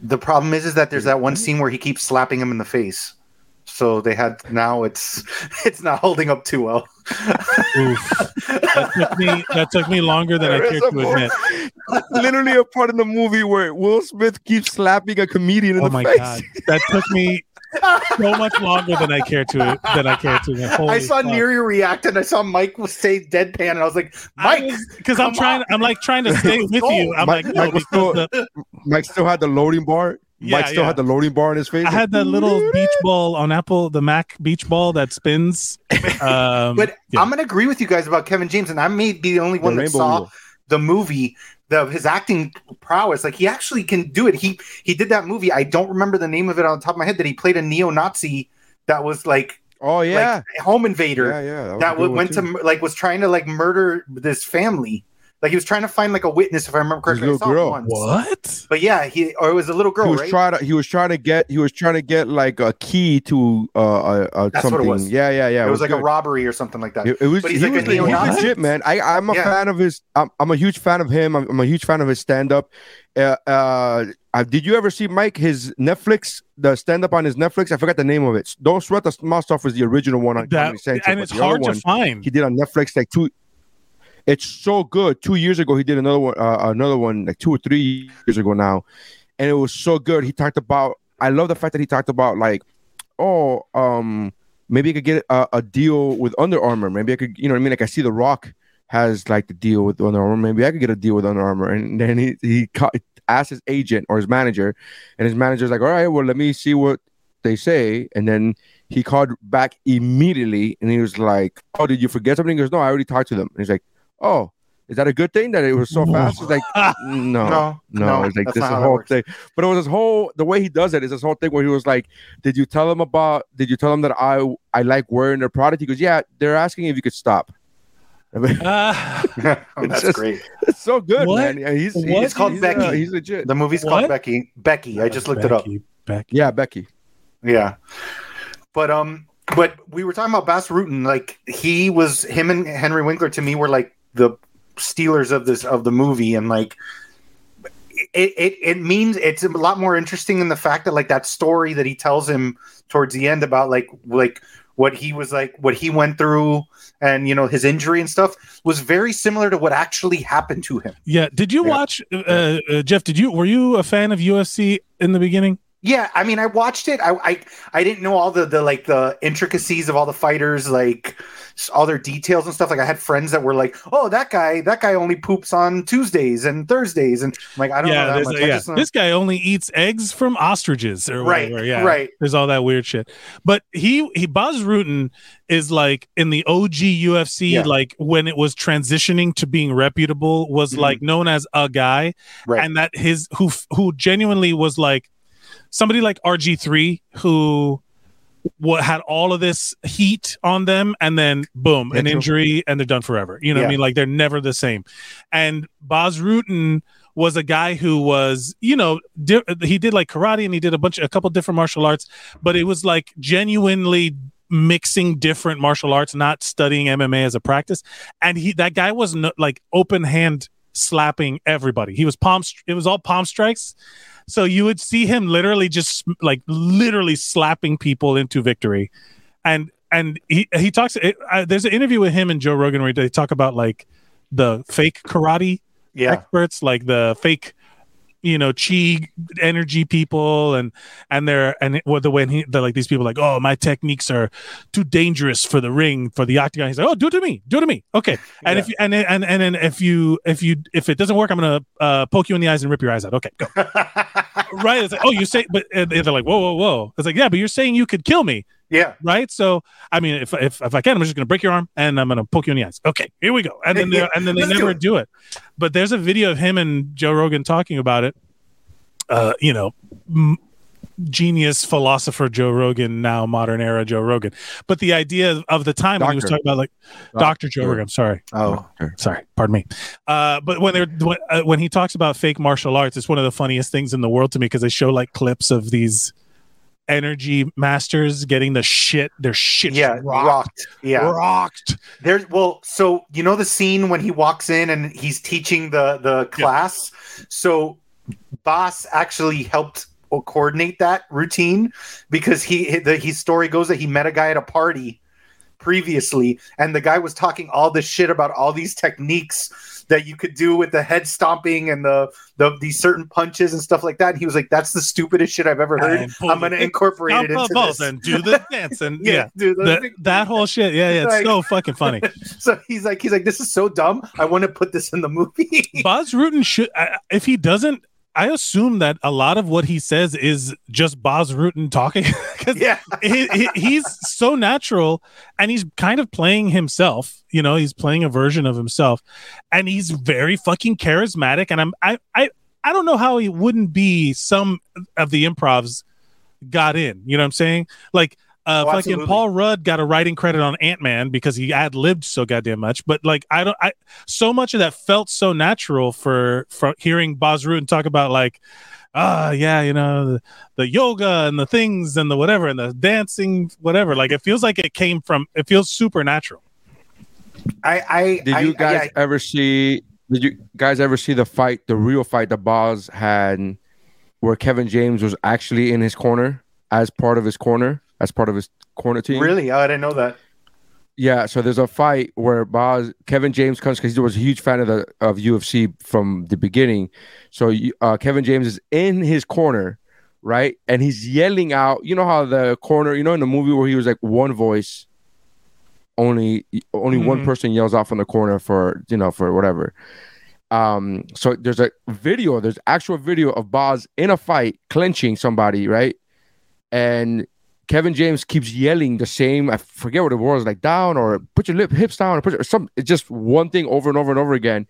the problem is, is that there's that one mm-hmm. scene where he keeps slapping him in the face. So they had now it's it's not holding up too well. That took me that took me longer than I There care is a to more- admit. literally a part in the movie where Will Smith keeps slapping a comedian in Oh the my face. god, that took me so much longer than I care to than I care to. admit. I saw fuck. Neri react and I saw Mike was say deadpan and I was like, Mike, because I'm trying. on. I'm like trying to stay with you. I'm Mike, like, no, Mike, was still, the, Mike still had the loading bar. Yeah, Mike still yeah. had the loading bar in his face. I had that little beach ball on Apple, the Mac beach ball that spins. Um, But yeah. I'm gonna agree with you guys about Kevin James, and I may be the only one that saw Wheel. the movie, the his acting prowess. Like he actually can do it. He he did that movie. I don't remember the name of it on the top of my head. That he played a neo-Nazi that was like oh yeah, like home invader yeah, yeah. was that one, went too. to like was trying to like murder this family. Like he was trying to find like a witness, if I remember His correctly. I little saw girl. once. what? But yeah, he or it was a little girl, he was right? trying to he was trying to get he was trying to get like a key to uh, uh, uh That's what it was. Yeah, yeah, yeah. it was like a robbery or something like that. It, it was. But he's he like was, he was neo-Nazi. legit, man. I, I'm a Yeah. fan of his. I'm, I'm a huge fan of him. I'm, I'm a huge fan of his stand up. Uh, uh, uh, did you ever see Mike his Netflix the stand up on his Netflix? I forgot the name of it. Don't sweat the small stuff was the original one on That, Comedy Central, and it's hard to one find. He did on Netflix like two. It's so good. Two years ago, he did another one. Uh, another one like two or three years ago now, and it was so good. He talked about. I love the fact that he talked about like, oh, um, maybe I could get a, a deal with Under Armour. Maybe I could, you know, what I mean, like I see The Rock has like the deal with Under Armour. Maybe I could get a deal with Under Armour. And then he he asked his agent or his manager, and his manager's like, all right, well, let me see what they say. And then he called back immediately, and he was like, oh, did you forget something? He goes, no, I already talked to them. And he's like, oh. Is that a good thing that it was so fast? It's like no, No, no, no, it's like that's this not how that whole thing. But it was this whole the way he does it is this whole thing where he was like, "Did you tell them about? Did you tell them that I I like wearing their product?" He goes, "Yeah." They're asking if you could stop. I mean, Ah, That's just- great. it's so good, What? man. Yeah, he's, What? he's It's called he's, Becky. uh, he's legit. The movie's What? called Becky. Becky. I just looked it up. Becky, Becky. yeah, Becky. Yeah. But um but we were talking about Bas Rutten, like he was him and Henry Winkler to me were like the stealers of this of the movie and like it, it it means it's a lot more interesting in the fact that like that story that he tells him towards the end about like like what he was like what he went through and you know his injury and stuff was very similar to what actually happened to him. Yeah. Did you Yeah. watch uh, uh, Jeff? Did you were you a fan of UFC in the beginning? Yeah, I mean, I watched it. I, I I didn't know all the the like the intricacies of all the fighters, like all their details and stuff. Like I had friends that were like, "Oh, that guy, that guy only poops on Tuesdays and Thursdays," and I'm like, I don't know yeah, that much. a- yeah. know- this guy only eats eggs from ostriches or Right, whatever. Yeah, right. There's all that weird shit. But he he Bas Rutten is like in the OG UFC, Yeah. like when it was transitioning to being reputable, was Mhm. like known as a guy, right. and that his who who genuinely was like somebody like RG3 who what had all of this heat on them and then boom an injury and they're done forever. You know what i mean? Like they're never the same. And Bas Rutten was a guy who was you know di- he did like karate and he did a bunch a couple different martial arts but it was like genuinely mixing different martial arts not studying MMA as a practice. And he that guy was no, like open hand slapping everybody. He was palm it was all palm strikes so you would see him literally just like literally slapping people into victory, and and he he talks. It, uh, there's an interview with him and Joe Rogan where they talk about like the fake karate Yeah. experts, like the fake, you know, chi energy people, and and they're and what the when he they're like these people like, oh, my techniques are too dangerous for the ring for the octagon. He's like, oh, do it to me, do it to me, okay. And if you and then- and and then if you if you if it doesn't work, I'm gonna uh, poke you in the eyes and rip your eyes out. Okay, go. right? It's like, oh, you say, but and they're like, whoa, whoa, whoa. It's like, yeah, but you're saying you could kill me. Yeah. Right. So, I mean, if if, if I can, I'm just going to break your arm and I'm going to poke you in the eyes. Okay, here we go. And then they and then they never it. do it. But there's a video of him and Joe Rogan talking about it. Uh, you know, m- genius philosopher Joe Rogan, now modern era Joe Rogan. But the idea of the time when he was talking about like Doctor Joe Rogan. I'm sorry. Oh, sorry. Pardon me. Uh, but when they're when, uh, when he talks about fake martial arts, it's one of the funniest things in the world to me because they show like clips of these energy masters getting the shit their shit yeah, rocked, rocked. Yeah, rocked. There's well, so you know the scene when he walks in and he's teaching the the class. So Boss actually helped coordinate that routine because he the his story goes that he met a guy at a party previously and the guy was talking all this shit about all these techniques that you could do with the head stomping and the the these certain punches and stuff like that. And he was like that's the stupidest shit i've ever heard. I'm gonna incorporate it into this. and do the dance and Yeah, yeah, do the that whole shit. Yeah, yeah, it's Like- so fucking funny. so he's like he's like this is so dumb. I want to put this in the movie. Bas Rutten should, I- if he doesn't, I assume that a lot of what he says is just Bas Rutten talking. yeah. he, he- he's so natural and he's kind of playing himself you know he's playing a version of himself. And he's very fucking charismatic. And i'm i i, I don't know how he wouldn't be some of the improvs got in. You know what i'm saying? Like uh Oh, fucking absolutely. paul rudd got a writing credit on ant-man because he ad-libbed so goddamn much but like i don't i so much of that felt so natural for for hearing Bas Rutten talk about like ah yeah you know the, the yoga and the things and the whatever and the dancing whatever like it feels like it came from it feels supernatural i i Did I- you guys I- ever see? Did you guys ever see the fight, the real fight that Boz had, where Kevin James was actually in his corner as part of his corner, as part of his corner team? really oh, i didn't know that Yeah. So there's a fight where Boz, Kevin James comes because he was a huge fan of the of UFC from the beginning. So uh, Kevin James is in his corner, right, and he's yelling out. You know how the corner, you know, in the movie where he was like one voice, only only one Mhm. person yells out from the corner for you know for whatever. Um. So there's a video. There's actual video of Boz in a fight clinching somebody, right, and Kevin James keeps yelling the same. I forget what it was, like down or put your lip hips down or put your, some. It's just one thing over and over and over again,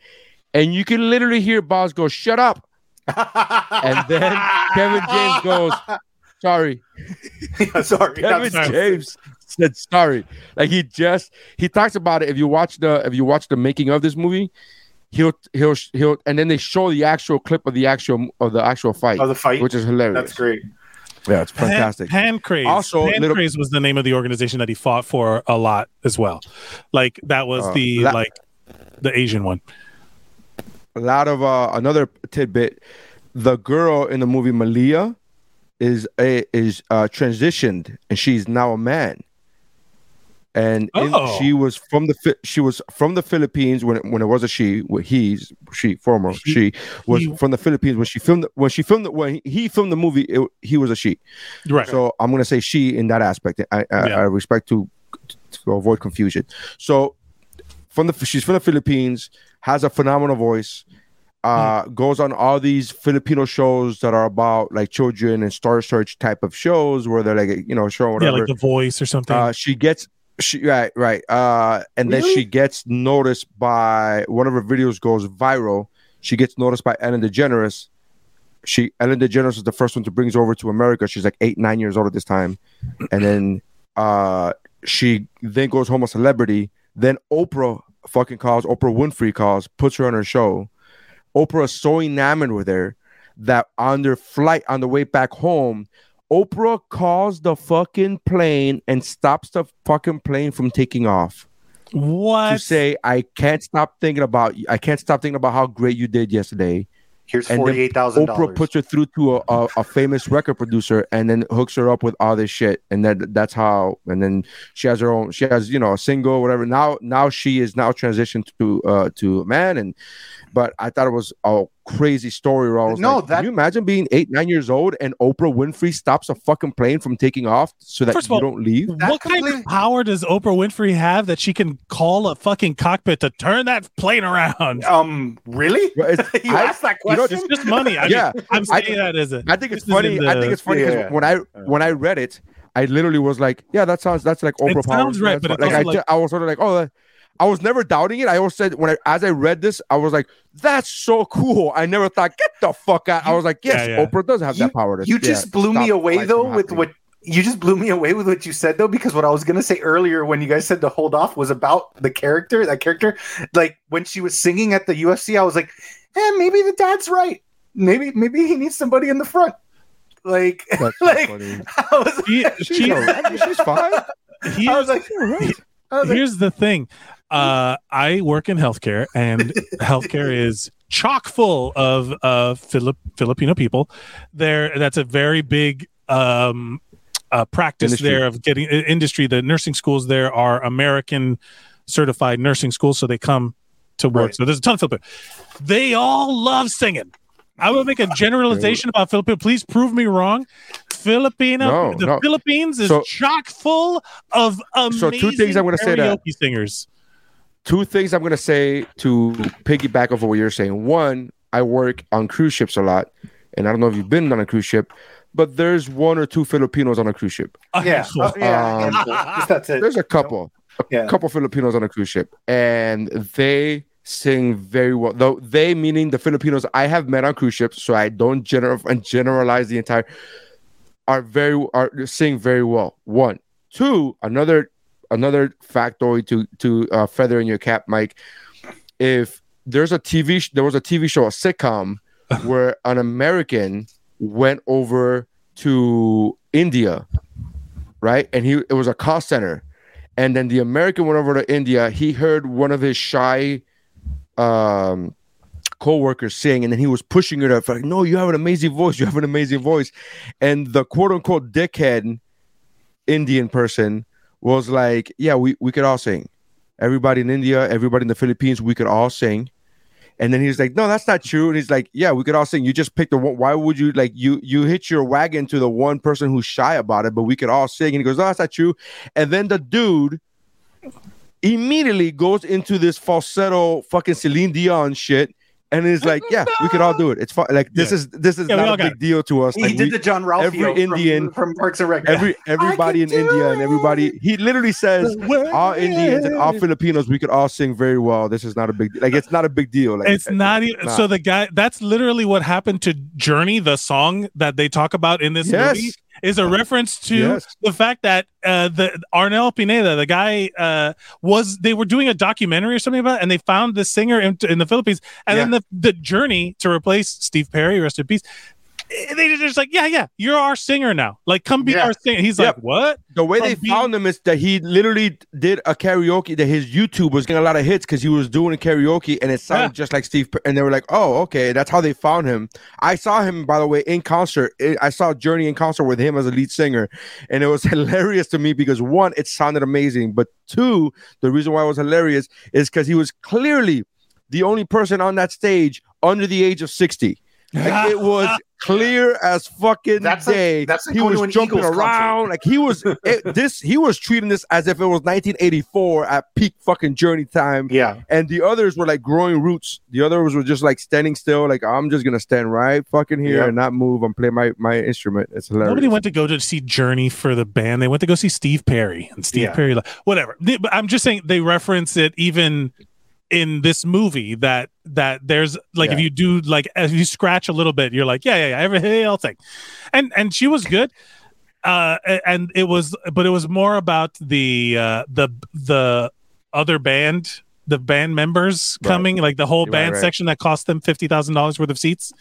and you can literally hear Boz go, "Shut up," and then Kevin James goes, "Sorry." sorry Kevin not- James said sorry. Like he just he talks about it. If you watch the if you watch the making of this movie, he'll he'll he'll and then they show the actual clip of the actual of the actual fight. Of the fight? which is hilarious. that's great Yeah, it's fantastic. Pan, Pancrase. Also, little- Pancrase was the name of the organization that he fought for a lot as well. Like that was Uh, the la- like the Asian one. a lot of uh another tidbit the girl in the movie malia is a is uh transitioned and she's now a man and in- Oh. she was from the she was from the philippines when it, when it was a she well, he's she former she was he- from the philippines when she filmed when she filmed when he filmed the movie it, he was a she Right. so i'm gonna say she in that aspect i i, Yeah. I respect to to avoid confusion so from the she's from the Philippines, has a phenomenal voice. Uh, Hmm. goes on all these Filipino shows that are about like children and Star Search type of shows where they're like you know showing yeah, whatever. like the voice or something. uh, she gets she right right uh, and then she gets noticed by one of her videos goes viral. She gets noticed by Ellen DeGeneres she Ellen DeGeneres is the first one to bring her over to America. She's like eight, nine years old at this time, and then uh, she then goes home a celebrity. Then Oprah fucking calls. Oprah Winfrey calls, puts her on her show. Oprah is so enamored with her that on their flight on the way back home, Oprah calls the fucking plane and stops the fucking plane from taking off What? to say, "I can't stop thinking about you. I can't stop thinking about how great you did yesterday." Here's And forty eight thousand Oprah puts her through to a, a, a famous record producer and then hooks her up with all this shit. And then that's how and then she has her own she has, you know, a single, whatever. Now now she is now transitioned to uh to a man and but I thought it was a crazy story where I was No, like, that- can you imagine being eight, nine years old and Oprah Winfrey stops a fucking plane from taking off so that First of you all, don't leave? what kind of power does Oprah Winfrey have that she can call a fucking cockpit to turn that plane around? Um, really? Well, it's- you I- asked that you know, question? It's just money. I Yeah, mean, I'm I- saying that as a. I think it's this funny. in I think it's funny because yeah. when I when I read it, I literally was like, "Yeah, that sounds that's like Oprah It sounds Powers." right, That's but fine. it's like I, also ju- like- I was sort of like, "Oh." That- I was never doubting it. I always said when I as I read this, I was like, "That's so cool." I never thought, "Get the fuck out." I was like, "Yes, Yeah, yeah. Oprah does have You- that power." To, You yeah, just blew me away though with happening. what you just blew me away with what you said though because what I was gonna say earlier when you guys said to hold off was about the character that character like when she was singing at the UFC I was like eh maybe the dad's right maybe maybe he needs somebody in the front like That's like funny. I was She- She's, she- all right. I mean, she's fine. I was here's, like I was like here's the thing. Uh, I work in healthcare, and healthcare is chock full of uh, Filip- Filipino people. There, that's a very big um, uh, practice Industry. there of getting uh, industry. The nursing schools there are American certified nursing schools, so they come to work. Right. So there's a ton of Filipino. They all love singing. I will make a generalization about Filipino. Please prove me wrong. Filipino, No, the no. Philippines is So- chock full of amazing So two things I'm gonna say that. singers. Two things I'm gonna say to piggyback off of what you're saying. One, I work on cruise ships a lot, and I don't know if you've been on a cruise ship, but there's one or two Filipinos on a cruise ship. A yeah handful. uh, yeah Um, handful. Just that's it There's a couple, a Yeah. couple Filipinos on a cruise ship, and they sing very well. Though they meaning the Filipinos I have met on cruise ships, so I don't general and generalize the entire. Are very are sing very well. One, two. Another another factoid to to uh, feather in your cap, Mike. If there's a TV, sh- there was a TV show, a sitcom, where an American went over to India, right? And he it was a call center, and then the American went over to India. He heard one of his shy um co-workers sing and then he was pushing it up like no you have an amazing voice you have an amazing voice and the quote-unquote dickhead indian person was like yeah we, we could all sing. Everybody in india everybody in the philippines we could all sing. And then he's like no that's not true. And he's like yeah we could all sing. You just picked the one why would you like you you hit your wagon to the one person who's shy about it but we could all sing. And he goes no that's not true. And then the dude immediately goes into this falsetto fucking Celine Dion shit and is like, yeah, we could all do it. It's fine. Like this Yeah. is this is Yeah, not a got big deal to us. he Like, did we- the Jean-Ralphio every from- Indian- from, Parks and Rec every everybody in can do India and everybody he literally says all Indians and all Filipinos we could all sing very well. This is not a big like it's not a big deal. Like It's eh, not even so the guy that's literally what happened to Journey, the song that they talk about in this Yes. movie, is a reference to Yes. the fact that uh the Arnel Pineda, the guy uh was they were doing a documentary or something about it, and they found the singer in, in the Philippines, and then the, the journey to replace Steve Perry, rest in peace. They just like, yeah, yeah, you're our singer now. Like, come be Yeah. our singer. He's Yeah. like, what? the way they from being- found him is that he literally did a karaoke that his YouTube was getting a lot of hits because he was doing a karaoke and it sounded Yeah. just like Steve. Per- And they were like, "Oh, okay, that's how they found him." I saw him, by the way, in concert. I- I saw Journey in concert with him as a lead singer, and it was hilarious to me because one, it sounded amazing, but two, the reason why it was hilarious is because he was clearly the only person on that stage under the age of sixty. Like, it was clear as fucking That's like- day. that's like he was jumping Eagles concert. around like he was it, this. He was treating this as if it was 1984 at peak fucking journey time. yeah And the others were like growing roots. The others were just like standing still, like I'm just gonna stand right fucking here Yeah. and not move and play my my instrument. It's hilarious. Nobody went to go to see Journey for the band. They went to go see Steve Perry, and Steve Yeah. Perry, like, whatever. They- But I'm just saying they reference it even in this movie that that there's like if you do like if you scratch a little bit you're like yeah yeah yeah everything I'll take and and she was good uh and it was but it was more about the uh the the other band the band members Right. coming like the whole Right, band right. section that cost them $50,000 worth of seats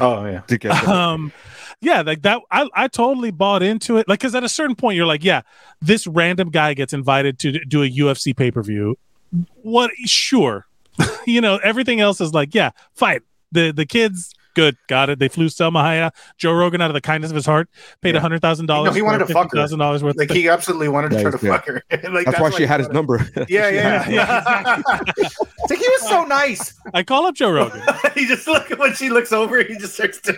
Oh yeah. Um yeah like that I, I totally bought into it like because at a certain point you're like yeah this random guy gets invited to do a ufc pay-per-view what sure you know everything else is like yeah fight the the kids good got it they flew Salma Hayek. joe rogan out of the kindness of his heart paid a hundred thousand dollars No, he wanted to fuck her. thousand dollars worth Like of he absolutely wanted to Yeah, try to yeah. fuck her. like, That's why she had his number. Yeah, yeah, yeah. it's like he was so nice. i call up joe rogan he just look when she looks over, he just starts to.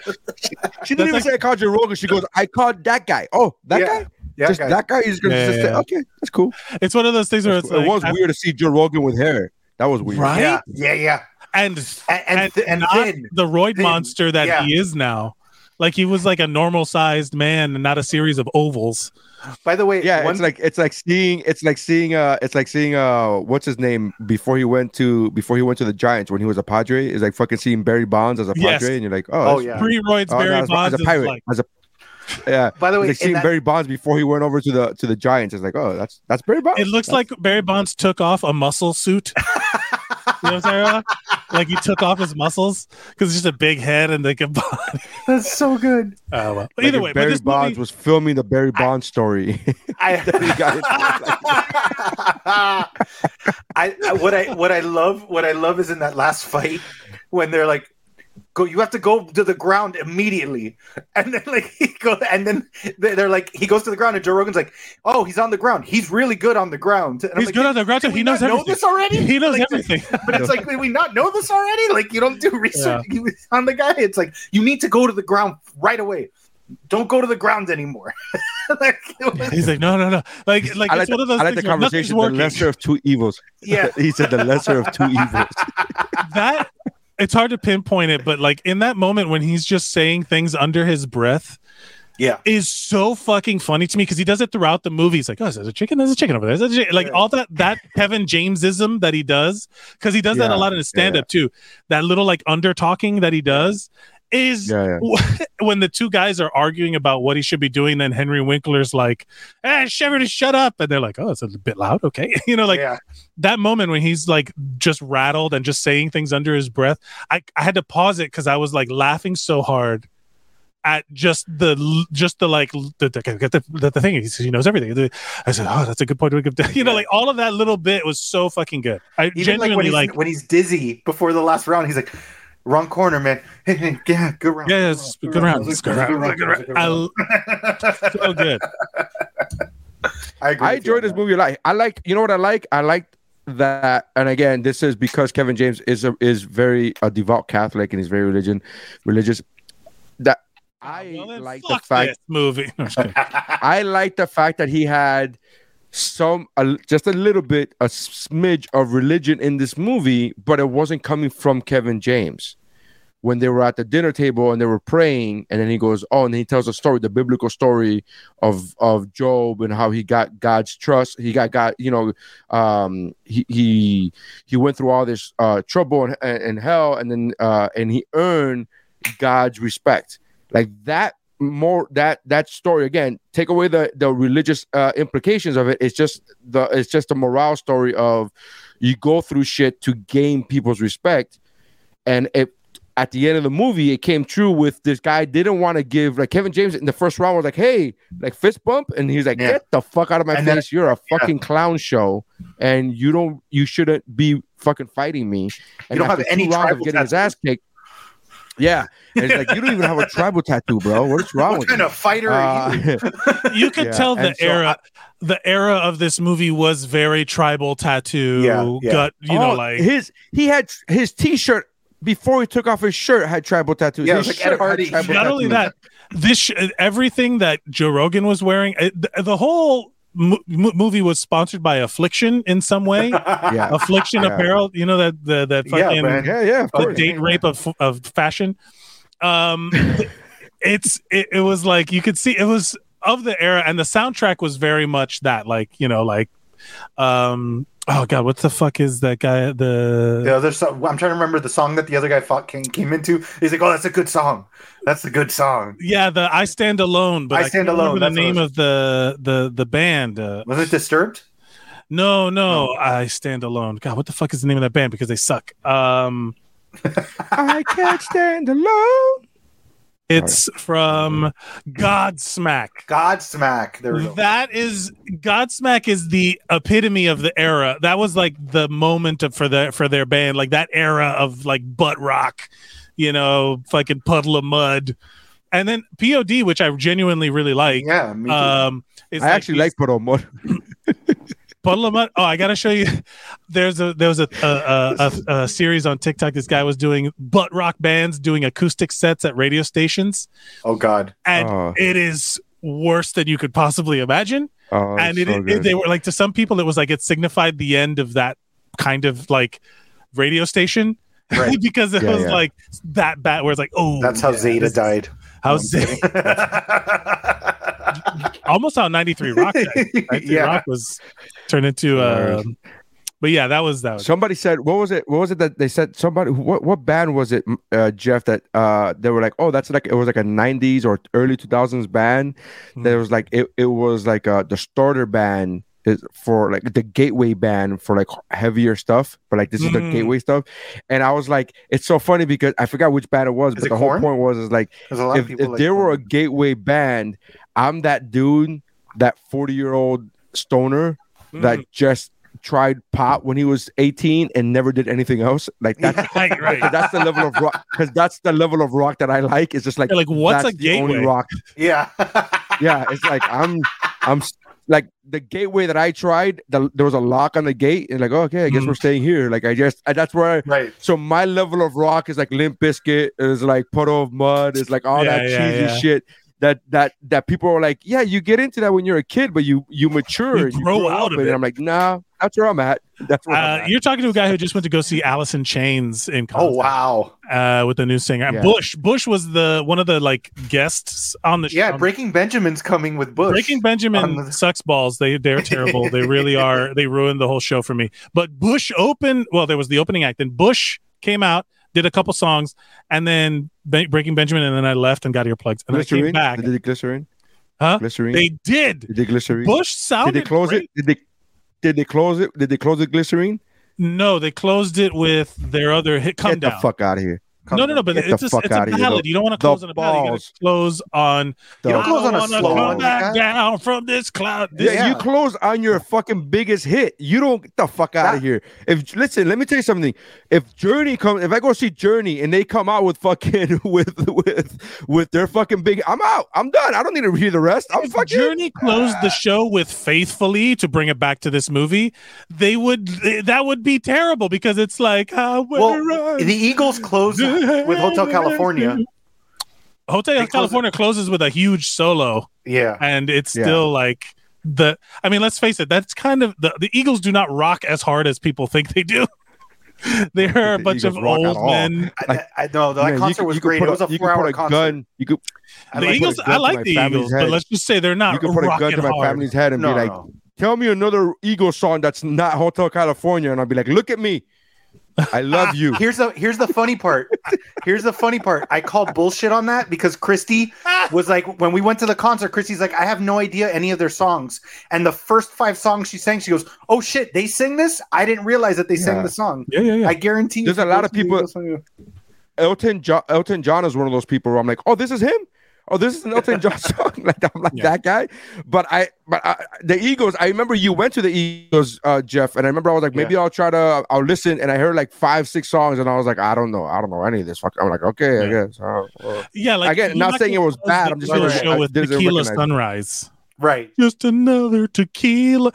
She didn't even That's say I called Joe Rogan. She goes, I called that guy. Oh, that Yeah. guy? Yeah, just guys. that guy? is gonna Yeah, just yeah, say, okay, that's cool. it's one of those things where it's cool. like it was I- weird to see Joe Rogan with hair. That was weird. Right? Yeah, yeah, yeah. and And and, and not then the roid thin. monster that Yeah. he is now. Like he was like a normal sized man and not a series of ovals. by the way, Yeah, one, it's like it's like seeing it's like seeing uh it's like seeing uh what's his name before he went to before he went to the Giants when he was a Padre is like fucking seeing Barry Bonds as a Yes. Padre and you're like oh, Oh, yeah. Pre roids oh, no, Barry as, Bonds as a pirate like as a yeah. by the way, they like in seeing that- Barry Bonds before he went over to the to the Giants. It's like oh that's that's Barry Bonds. it looks like Barry Bonds took off a muscle suit. you know what I'm saying? Like he took off his muscles because it's just a big head and like a body. that's so good. Oh, well. Like Either if way, but Barry this Bonds movie, was filming the Barry Bonds story. I, He got it. I, I what I what I love what I love is in that last fight when they're like go you have to go to the ground immediately and then like he goes and then they- they're like he goes to the ground and Joe Rogan's like oh he's on the ground he's really good on the ground and I'm he's like, good on the ground. too. did we He knows not know this already He knows Like, everything. but it's like did we not know this already like you don't do research you- on the guy it's like you need to go to the ground right away don't go to the ground anymore like, was- He's like, no, no, no. Like, like I like, it's one of the, those I like the things where nothing's conversation. The lesser of two evils. Yeah. he said the lesser of two evils. that it's hard to pinpoint it, but like in that moment when he's just saying things under his breath, yeah is so fucking funny to me because he does it throughout the movie. He's like, "Oh, there's a chicken. There's a chicken over there." There's a chicken. Like all that that Kevin Jamesism that he does because he does that a lot in his stand up too. That little like under talking that he does is Yeah, when the two guys are arguing about what he should be doing. Then Henry Winkler's like, "Hey, Shepard, shut up!" And they're like, "Oh, it's a bit loud." Okay, you know, like yeah that moment when he's like just rattled and just saying things under his breath, I, I had to pause it because I was like laughing so hard at just the just the like the the, the, the, the thing he says he knows everything. I said, oh, that's a good point. You know, like all of that little bit was so fucking good. I Even like when he's like, when he's dizzy before the last round, he's like, "Wrong corner, man. Hey, hey, yeah, good round. yeah, it's good round, it's good round, good round. I- so good. I agree. I with you enjoyed this that. movie a lot. I like, you know what I like? I like that, and again, this is because Kevin James is a, is very a devout Catholic and he's very religion religious. That I Well, like the fact this movie. No, I'm just kidding. I like the fact that he had some just a little bit a smidge of religion in this movie, but it wasn't coming from Kevin James. When they were at the dinner table and they were praying, and then he goes, "Oh," and he tells a story, the biblical story of of Job and how he got God's trust. He got God, you know, um, he he he went through all this uh, trouble and, and hell, and then uh, and he earned God's respect. Like that more that that story again take away the the religious uh implications of it. It's just the it's just a morale story of you go through shit to gain people's respect. And it at the end of the movie it came true with this guy didn't want to give like kevin james in the first round was like hey like fist bump? And he's like Yeah. get the fuck out of my And face. then- you're a yeah. fucking clown show and you don't you shouldn't be fucking fighting me. And you don't have any rounds of getting his ass kicked yeah and it's like you don't even have a tribal tattoo bro what's wrong What with kind you of fighter are you? Uh, you could Yeah, tell the and so era the era of this movie was very tribal tattoo Yeah, yeah. gut you know Oh, like his he had his t-shirt before he took off his shirt had tribal tattoos. Yeah, his like shirt Ed had Hardy. tribal not only that this sh- everything that joe rogan was wearing it, the, the whole mo- movie was sponsored by affliction in some way yeah, affliction Yeah. apparel you know that the that Yeah, fucking man. yeah, yeah, the date rape of of fashion um it's it, it was like you could see it was of the era and the soundtrack was very much that like you know like Um, oh god, what the fuck is that guy? The The other song, I'm trying to remember the song that the other guy fought came, came into. He's like, "Oh, that's a good song. That's a good song." yeah, the I Stand Alone. But I I, Stand Alone, the name it of the the the band. Uh, Was it Disturbed? no, no, I Stand Alone. God, what the fuck is the name of that band? Because they suck. Um, I can't stand alone. It's from Godsmack. Godsmack. There we go. That is Godsmack is the epitome of the era. That was like the moment of, for the for their band, like that era of like butt rock, you know, fucking Puddle of Mudd. And then POD, which I genuinely really like. Yeah, me too. Um, is I actually like Puddle of Mudd. Puddle of Mudd. Oh, I gotta show you. There's a there was a a, a, a a series on TikTok. This guy was doing butt rock bands doing acoustic sets at radio stations, oh God. and Oh. it is worse than you could possibly imagine. Oh, and it, so it- they were like to some people it was like it signified the end of that kind of like radio station Right. because it Yeah, was yeah. like that bad where it's like oh That's how yeah, Zeta died. how No, Zeta almost how 93 rock 93 Yeah. rock was turned into uh but yeah that was that was Somebody said, "What was it? What was it that they said? Somebody, what what band was it, uh, Jeff? That uh, they were like, oh, that's like it was like a '90s or early 2000s band. There was like it, it was like uh, the starter band is for like the gateway band for like heavier stuff, but like this is the Mm. gateway stuff. And I was like, it's so funny because I forgot which band it was, Is but it the whole point was is like a lot of if, people if like there were a gateway band, I'm that dude, that 40 year old stoner that Mm. just tried pot when he was 18 and never did anything else. Like that's right right that's the level of rock because that's the level of rock that I like. It's just like You're like, what's that's a the only gateway? rock. Yeah. Yeah, it's like I'm I'm like the gateway that I tried. The, there was a lock on the gate, and like okay, I guess Mm. we're staying here. Like I just I, that's where I, right. so my level of rock is like Limp Bizkit, is like Puddle of Mudd, is like all Yeah, that yeah, cheesy yeah. shit. That that that people are like, yeah, you get into that when you're a kid, but you you mature, You and grow out of it. And I'm like, nah, that's where I'm at. That's where I'm uh, at. you're talking to a guy who just went to go see Alice in Chains in concert. Oh wow. uh, with the new singer. Yeah. Bush, Bush was the one of the like guests on the show. Yeah, Breaking Benjamin's coming with Bush. Breaking Benjamin the- sucks balls. They they're terrible. they really are. They ruined the whole show for me. But Bush opened. Well, there was the opening act. Then Bush came out, did a couple songs, and then Be- Breaking Benjamin, and then I left and got earplugs, and then I came glycerine? back. They did glycerine. Huh? Glycerine. They did. They did glycerine. Bush sounded. did they close great. it? Did they? Did they close it? Did they close the glycerine? No, they closed it with their other hit. Come Get down. the fuck out of here. Come no, no, no, but it's the a, fuck it's a outta here. ballad. You don't want to close on a ballad. You got to close on. The- You don't close on a I wanna slow come back that. down from this cloud. This, Yeah, you close on your fucking biggest hit. You don't get the fuck out of here. If listen, let me tell you something. If Journey comes, if I go see Journey and they come out with fucking with with with their fucking big, I'm out. I'm done. I don't need to hear the rest. I'm if fucking. Journey closed the show with "Faithfully" to bring it back to this movie, they would that would be terrible because it's like uh, Well, the Eagles closed with Hotel California. Hotel they close California closes with a huge solo, Yeah. and it's Yeah. still like the. I mean, let's face it, that's kind of the the Eagles do not rock as hard as people think they do. they are a The bunch of Eagles rock at old men. I, I know that Man, concert could- was great. put It was a four-hour concert. gun. You could. I the like Eagles, put a gun I like the family's Eagles, but let's just say they're not You could put a gun to my hard. family's head and No, be like, no. "Tell me another Eagles song that's not Hotel California," and I'll be like, "Look at me, I love ah, you." Here's the here's the funny part. Here's the funny part. I called bullshit on that because Christy was like, when we went to the concert, Christy's like, I have no idea any of their songs. And the first five songs she sang, she goes, Oh shit, they sing this? I didn't realize that they sang Yeah. the song. Yeah, yeah, yeah. I guarantee you, There's a lot of people- Eagles song, you- Elton John, Elton John is one of those people where I'm like, oh, this is him. Oh, this is an Elton John song. like I'm like Yeah. that guy. But I, but I, the Eagles. I remember you went to the Eagles, uh, Jeff, and I remember I was like, maybe I'll try to, I'll listen. And I heard like five, six songs, and I was like, I don't know, I don't know any of this. Fuck. I'm like, okay, I guess. Uh, well. Yeah, like Again, you're not saying it was bad, I'm just Eagles saying show I with didn't Tequila. Sunrise. Right. Just another tequila.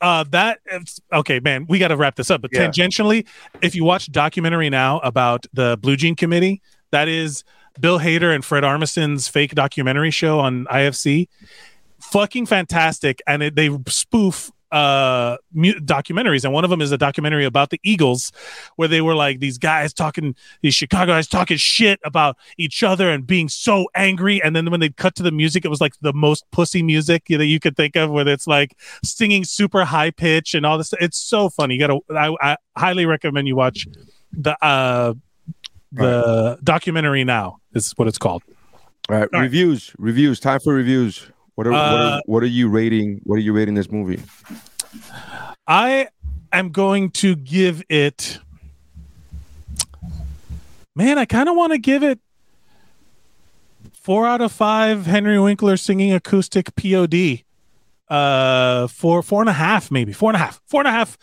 Uh, that it's- okay, man. We got to wrap this up. But Yeah. tangentially, if you watch documentary now about the Blue Jean Committee, that is Bill Hader and Fred Armisen's fake documentary show on IFC. Fucking fantastic, and it, they spoof uh documentaries. And one of them is a documentary about the eagles where they were like these guys talking these chicago guys talking shit about each other and being so angry. And then when they cut to the music it was like the most pussy music that you could think of where it's like singing super high pitch and all this. It's so funny. You gotta i, I highly recommend you watch the uh the documentary now is what it's called All right, All right. reviews, reviews. Time for reviews. What are, what Uh, are what are you rating? What are you rating this movie? I am going to give it. Man, I kind of want to give it four out of five. Henry Winkler singing acoustic POD. Uh, four, four and a half, maybe four and a half, four and a half.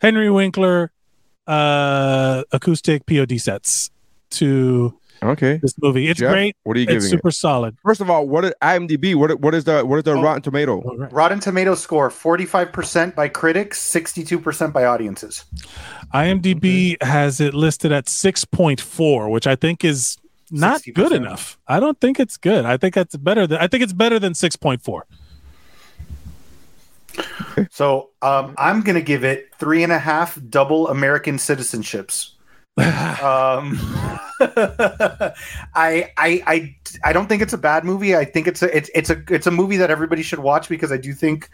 Henry Winkler, uh, acoustic POD sets to Okay, this movie. It's Jeff, great. What are you It's giving super it? solid. First of all, what is IMDb? What what is the what is the Rotten Tomato? Rotten Tomato score 45% by critics, 62% by audiences. IMDb has it listed at 6.4, which I think is not good 60%. enough. I don't think it's good. I think that's better than I think it's better than 6.4. So um, I'm going to give it three and a half double American citizenships. Um, I, I I I don't think it's a bad movie. I think it's a it's it's a it's a movie that everybody should watch because I do think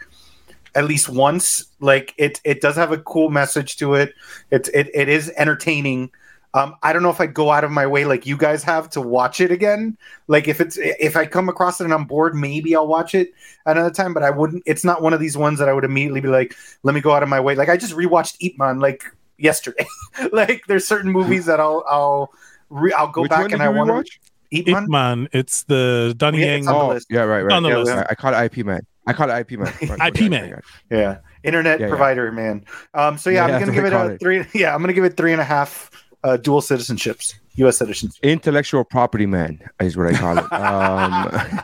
at least once like it it does have a cool message to it. It's it it is entertaining. Um, I don't know if I'd go out of my way like you guys have to watch it again. Like if it's if I come across it and I'm bored, maybe I'll watch it another time. But I wouldn't. It's not one of these ones that I would immediately be like, let me go out of my way. Like I just rewatched Ip Man like yesterday. like there's certain movies that I'll I'll re- I'll go Which back and I want to rewatch? Eat Ip Man. Man, it's the Donnie Yeah, Yang. on the Oh, list. yeah, right, right. On the yeah, list. I, I call it IP man. I call it IP man. Right, IP man. I got it. Yeah, internet Yeah, yeah. provider man. Um, so yeah, Yeah, I'm gonna give it a it. three. Yeah, I'm gonna give it three and a half uh, dual citizenships, U.S. citizens. Intellectual property man is what I call it. um,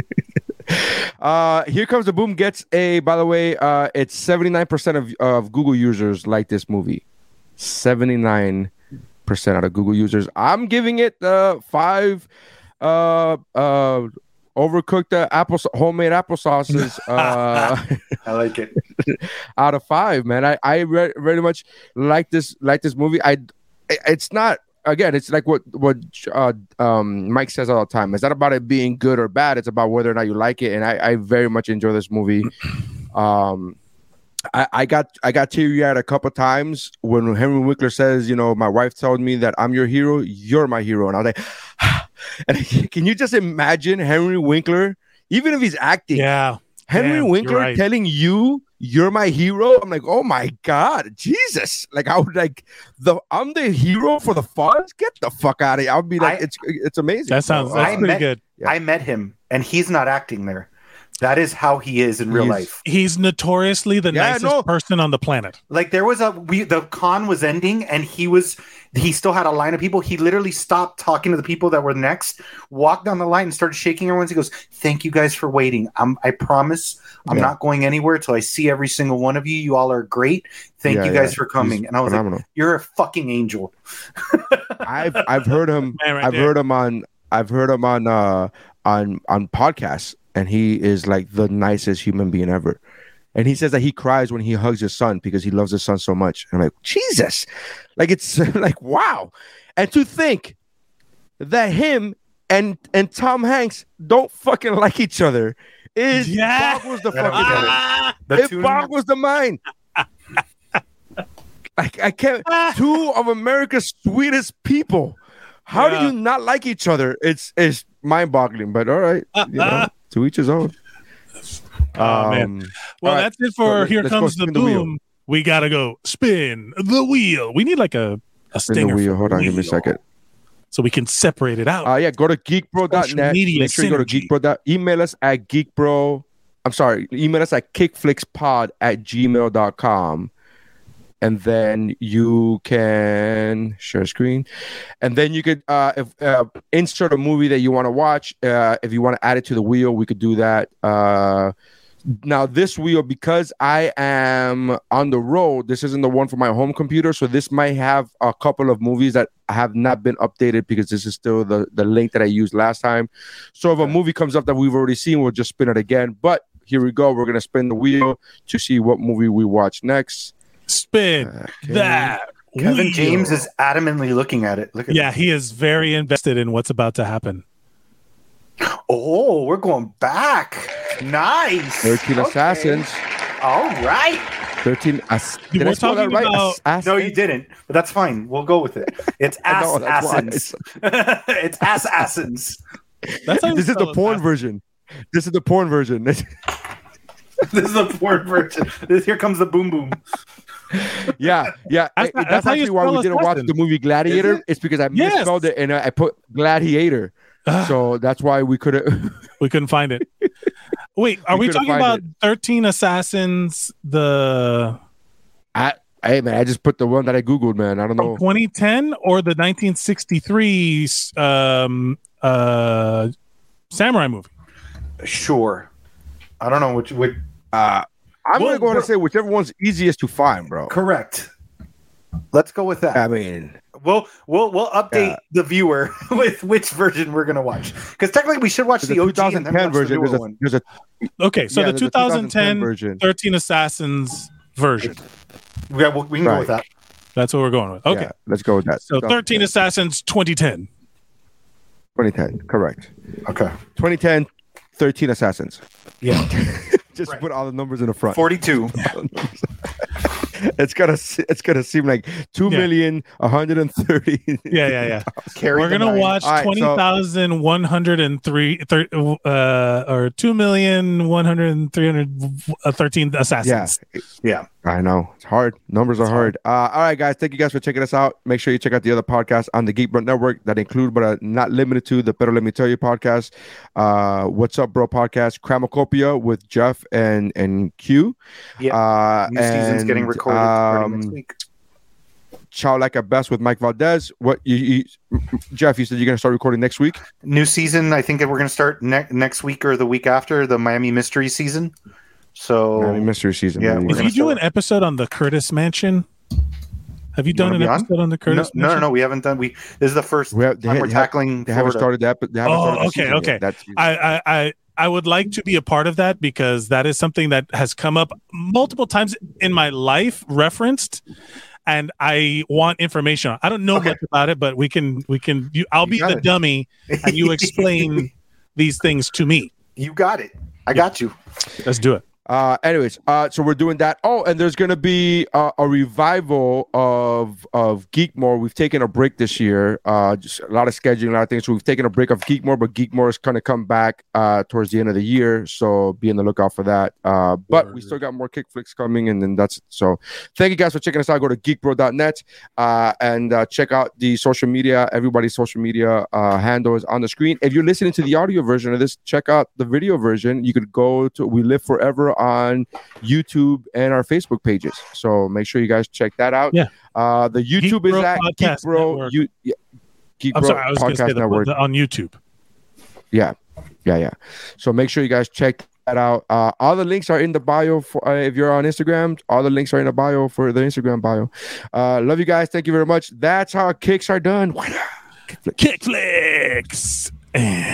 uh, here comes the boom. Gets a. By the way, uh, it's seventy nine percent of of Google users like this movie. Seventy nine percent out of Google users. I'm giving it uh five. Uh, uh, overcooked uh, apple homemade applesauces. Uh. I like it. out of five, man. I I re- very much like this like this movie. I it's not again. It's like what what uh, um, Mike says all the time. It's not about it being good or bad. It's about whether or not you like it. And I, I very much enjoy this movie. Um, I, I got I got teary eyed a couple times when Henry Winkler says, you know, my wife told me that I'm your hero, you're my hero, and I was like, and can you just imagine Henry Winkler, even if he's acting, Yeah. Henry Winkler right. telling you you're my hero. I'm like, oh my god, Jesus! Like I would like the I'm the hero for the funds. Get the fuck out of here! I'll be like, I- it's it's amazing. That sounds So, that's I pretty met- good. I met him, and he's not acting there. That is how he is in real He's- life. He's notoriously the Yeah, nicest no. person on the planet. Like there was a we the con was ending, and he was he still had a line of people. He literally stopped talking to the people that were next, walked down the line, and started shaking everyone's. He goes, "Thank you guys for waiting. I'm I promise I'm Yeah. not going anywhere till I see every single one of you. You all are great. Thank Yeah, you guys yeah. for coming." He's and I was phenomenal. like, "You're a fucking angel." I've I've heard him. Right I've there. heard him on. I've heard him on uh on on podcasts, and he is like the nicest human being ever. And he says that he cries when he hugs his son because he loves his son so much. And I'm like, Jesus, like it's like wow. And to think that him and and Tom Hanks don't fucking like each other is Yeah. boggles the I don't fucking it. mind. The It two- boggles the mind. I, I can't. Two of America's sweetest people. How Yeah. do you not like each other? It's it's mind boggling. But all right, you know, to each his own. Oh, man. Um, Well, all right, that's it for let- Here Comes the spin the. Boom. we gotta go spin the wheel. We need like a, a Spin stinger. the wheel. Hold on, give me a second. So we can separate it out. Uh, yeah, go to geekbro.net. Make sure you go to synergy. geekbro. Email us at geekbro. I'm sorry, email us at kickflixpod at gmail.com. And then you can share screen. And then you could uh, if, uh, insert a movie that you want to watch. Uh, if you want to add it to the wheel, we could do that. Uh, now this wheel because i am on the road this isn't the one for my home computer so this might have a couple of movies that have not been updated because this is still the the link that i used last time so if a movie comes up that we've already seen we'll just spin it again but here we go. We're gonna spin the wheel to see what movie we watch next. Spin that. Kevin wheel. James is adamantly looking at it. Look at Yeah, he is very invested in what's about to happen. Oh, we're going back. Nice. 13 Okay. Assassins. All right. 13 ass- Did I spell that right? about- Ass- No, you didn't, but that's fine. We'll go with it. It's ass know, that's why I assassins. it's ass assassins. That's This is the porn Matt. version. This is the porn version. this is the porn version. This, here comes the boom boom. yeah, yeah. That's I- that's that's actually why we didn't watch the movie Gladiator. It? It's because I Yes. misspelled it and I, I put Gladiator. So that's why we couldn't. We couldn't find it. Wait, are We we, talking find about 13 Assassins, the I, hey man, I just put the one that I googled, man. I don't know. 2010 or the 1963 um, uh, samurai movie? Sure. I don't know which. which Uh, I'm Well, gonna go ahead and say whichever one's easiest to find, bro. correct. Let's go with that. I mean, We'll we'll we'll update Yeah. the viewer with which version we're gonna watch because technically we should watch there's the a OG and then 2010 watch the version. newer There's a, there's a Okay, so yeah, the there's a 2010, version. 13 Assassins version. Yeah, well, we can go with that. That's what we're going with. Okay. Yeah, let's go with that. So 13 Assassins 2010. 2010, correct. Okay. 2010, 13 Assassins. Yeah. Just put all the numbers in the front. Forty-two. it's gonna it's gonna seem like two Yeah. million one hundred and thirty. Yeah, yeah, yeah. Carry We're gonna nine. watch All right, so- twenty thousand one hundred and three, thir- uh, or two million one hundred and three hundred uh, thirteen Yeah, assassins. Yeah. I know it's hard. Numbers are hard. Uh, all right, guys. Thank you guys for checking us out. Make sure you check out the other podcasts on the Geek Bro Network that include, but are not limited to, the Better Let Me Tell You podcast, uh, What's Up Bro podcast, Cramocopia with Jeff and and Q. Yeah. Uh, New season's getting recorded starting next um, week. Chow Like a Best with Mike Valdez. What you, you Jeff? You said you're gonna start recording next week. New season. I think that we're gonna start ne- next week or the week after the Miami Mystery season. So Miami Mystery season. yeah, baby. we're Did you do start- an episode on the Curtis Mansion? Have you, You done wanna an be on? episode on the no, Curtis no, no, Mansion? no, we haven't done. We this is the first We have- they time ha- we're have- tackling. They haven't started that, but they haven't Oh, started the okay, yet. okay. That's I, I, I, I would like to be a part of that because that is something that has come up multiple times in my life, referenced, and I want information. I don't know Okay. much about it, but we can, we can. You, I'll You be the it. dummy, and you explain these things to me. You got it. I got you. Let's do it. Uh, anyways, uh, so we're doing that. Oh, and there's gonna be uh, a revival of of Geekmore. We've taken a break this year. Uh, just a lot of scheduling, a lot of things. So we've taken a break of Geekmore, but Geekmore is gonna come back uh towards the end of the year. So be on the lookout for that. Uh, but we still got more kick flicks coming, and then that's so. Thank you guys for checking us out. Go to geekbro.net uh, and uh, check out the social media. Everybody's social media uh, handle is on the screen. If you're listening to the audio version of this, check out the video version. You could go to We Live Forever on YouTube and our Facebook pages. So make sure you guys check that out. Yeah. Uh, the YouTube Geek is Bro at Geek Bro. Network. You, yeah, Geek I'm Bro sorry, I was going to say the, Network. the, on YouTube. Yeah, yeah, yeah. So make sure you guys check that out. Uh, all the links are in the bio for uh, if you're on Instagram. All the links are in the bio for the Instagram bio. Uh, love you guys. Thank you very much. That's how kicks are done. Kick flicks.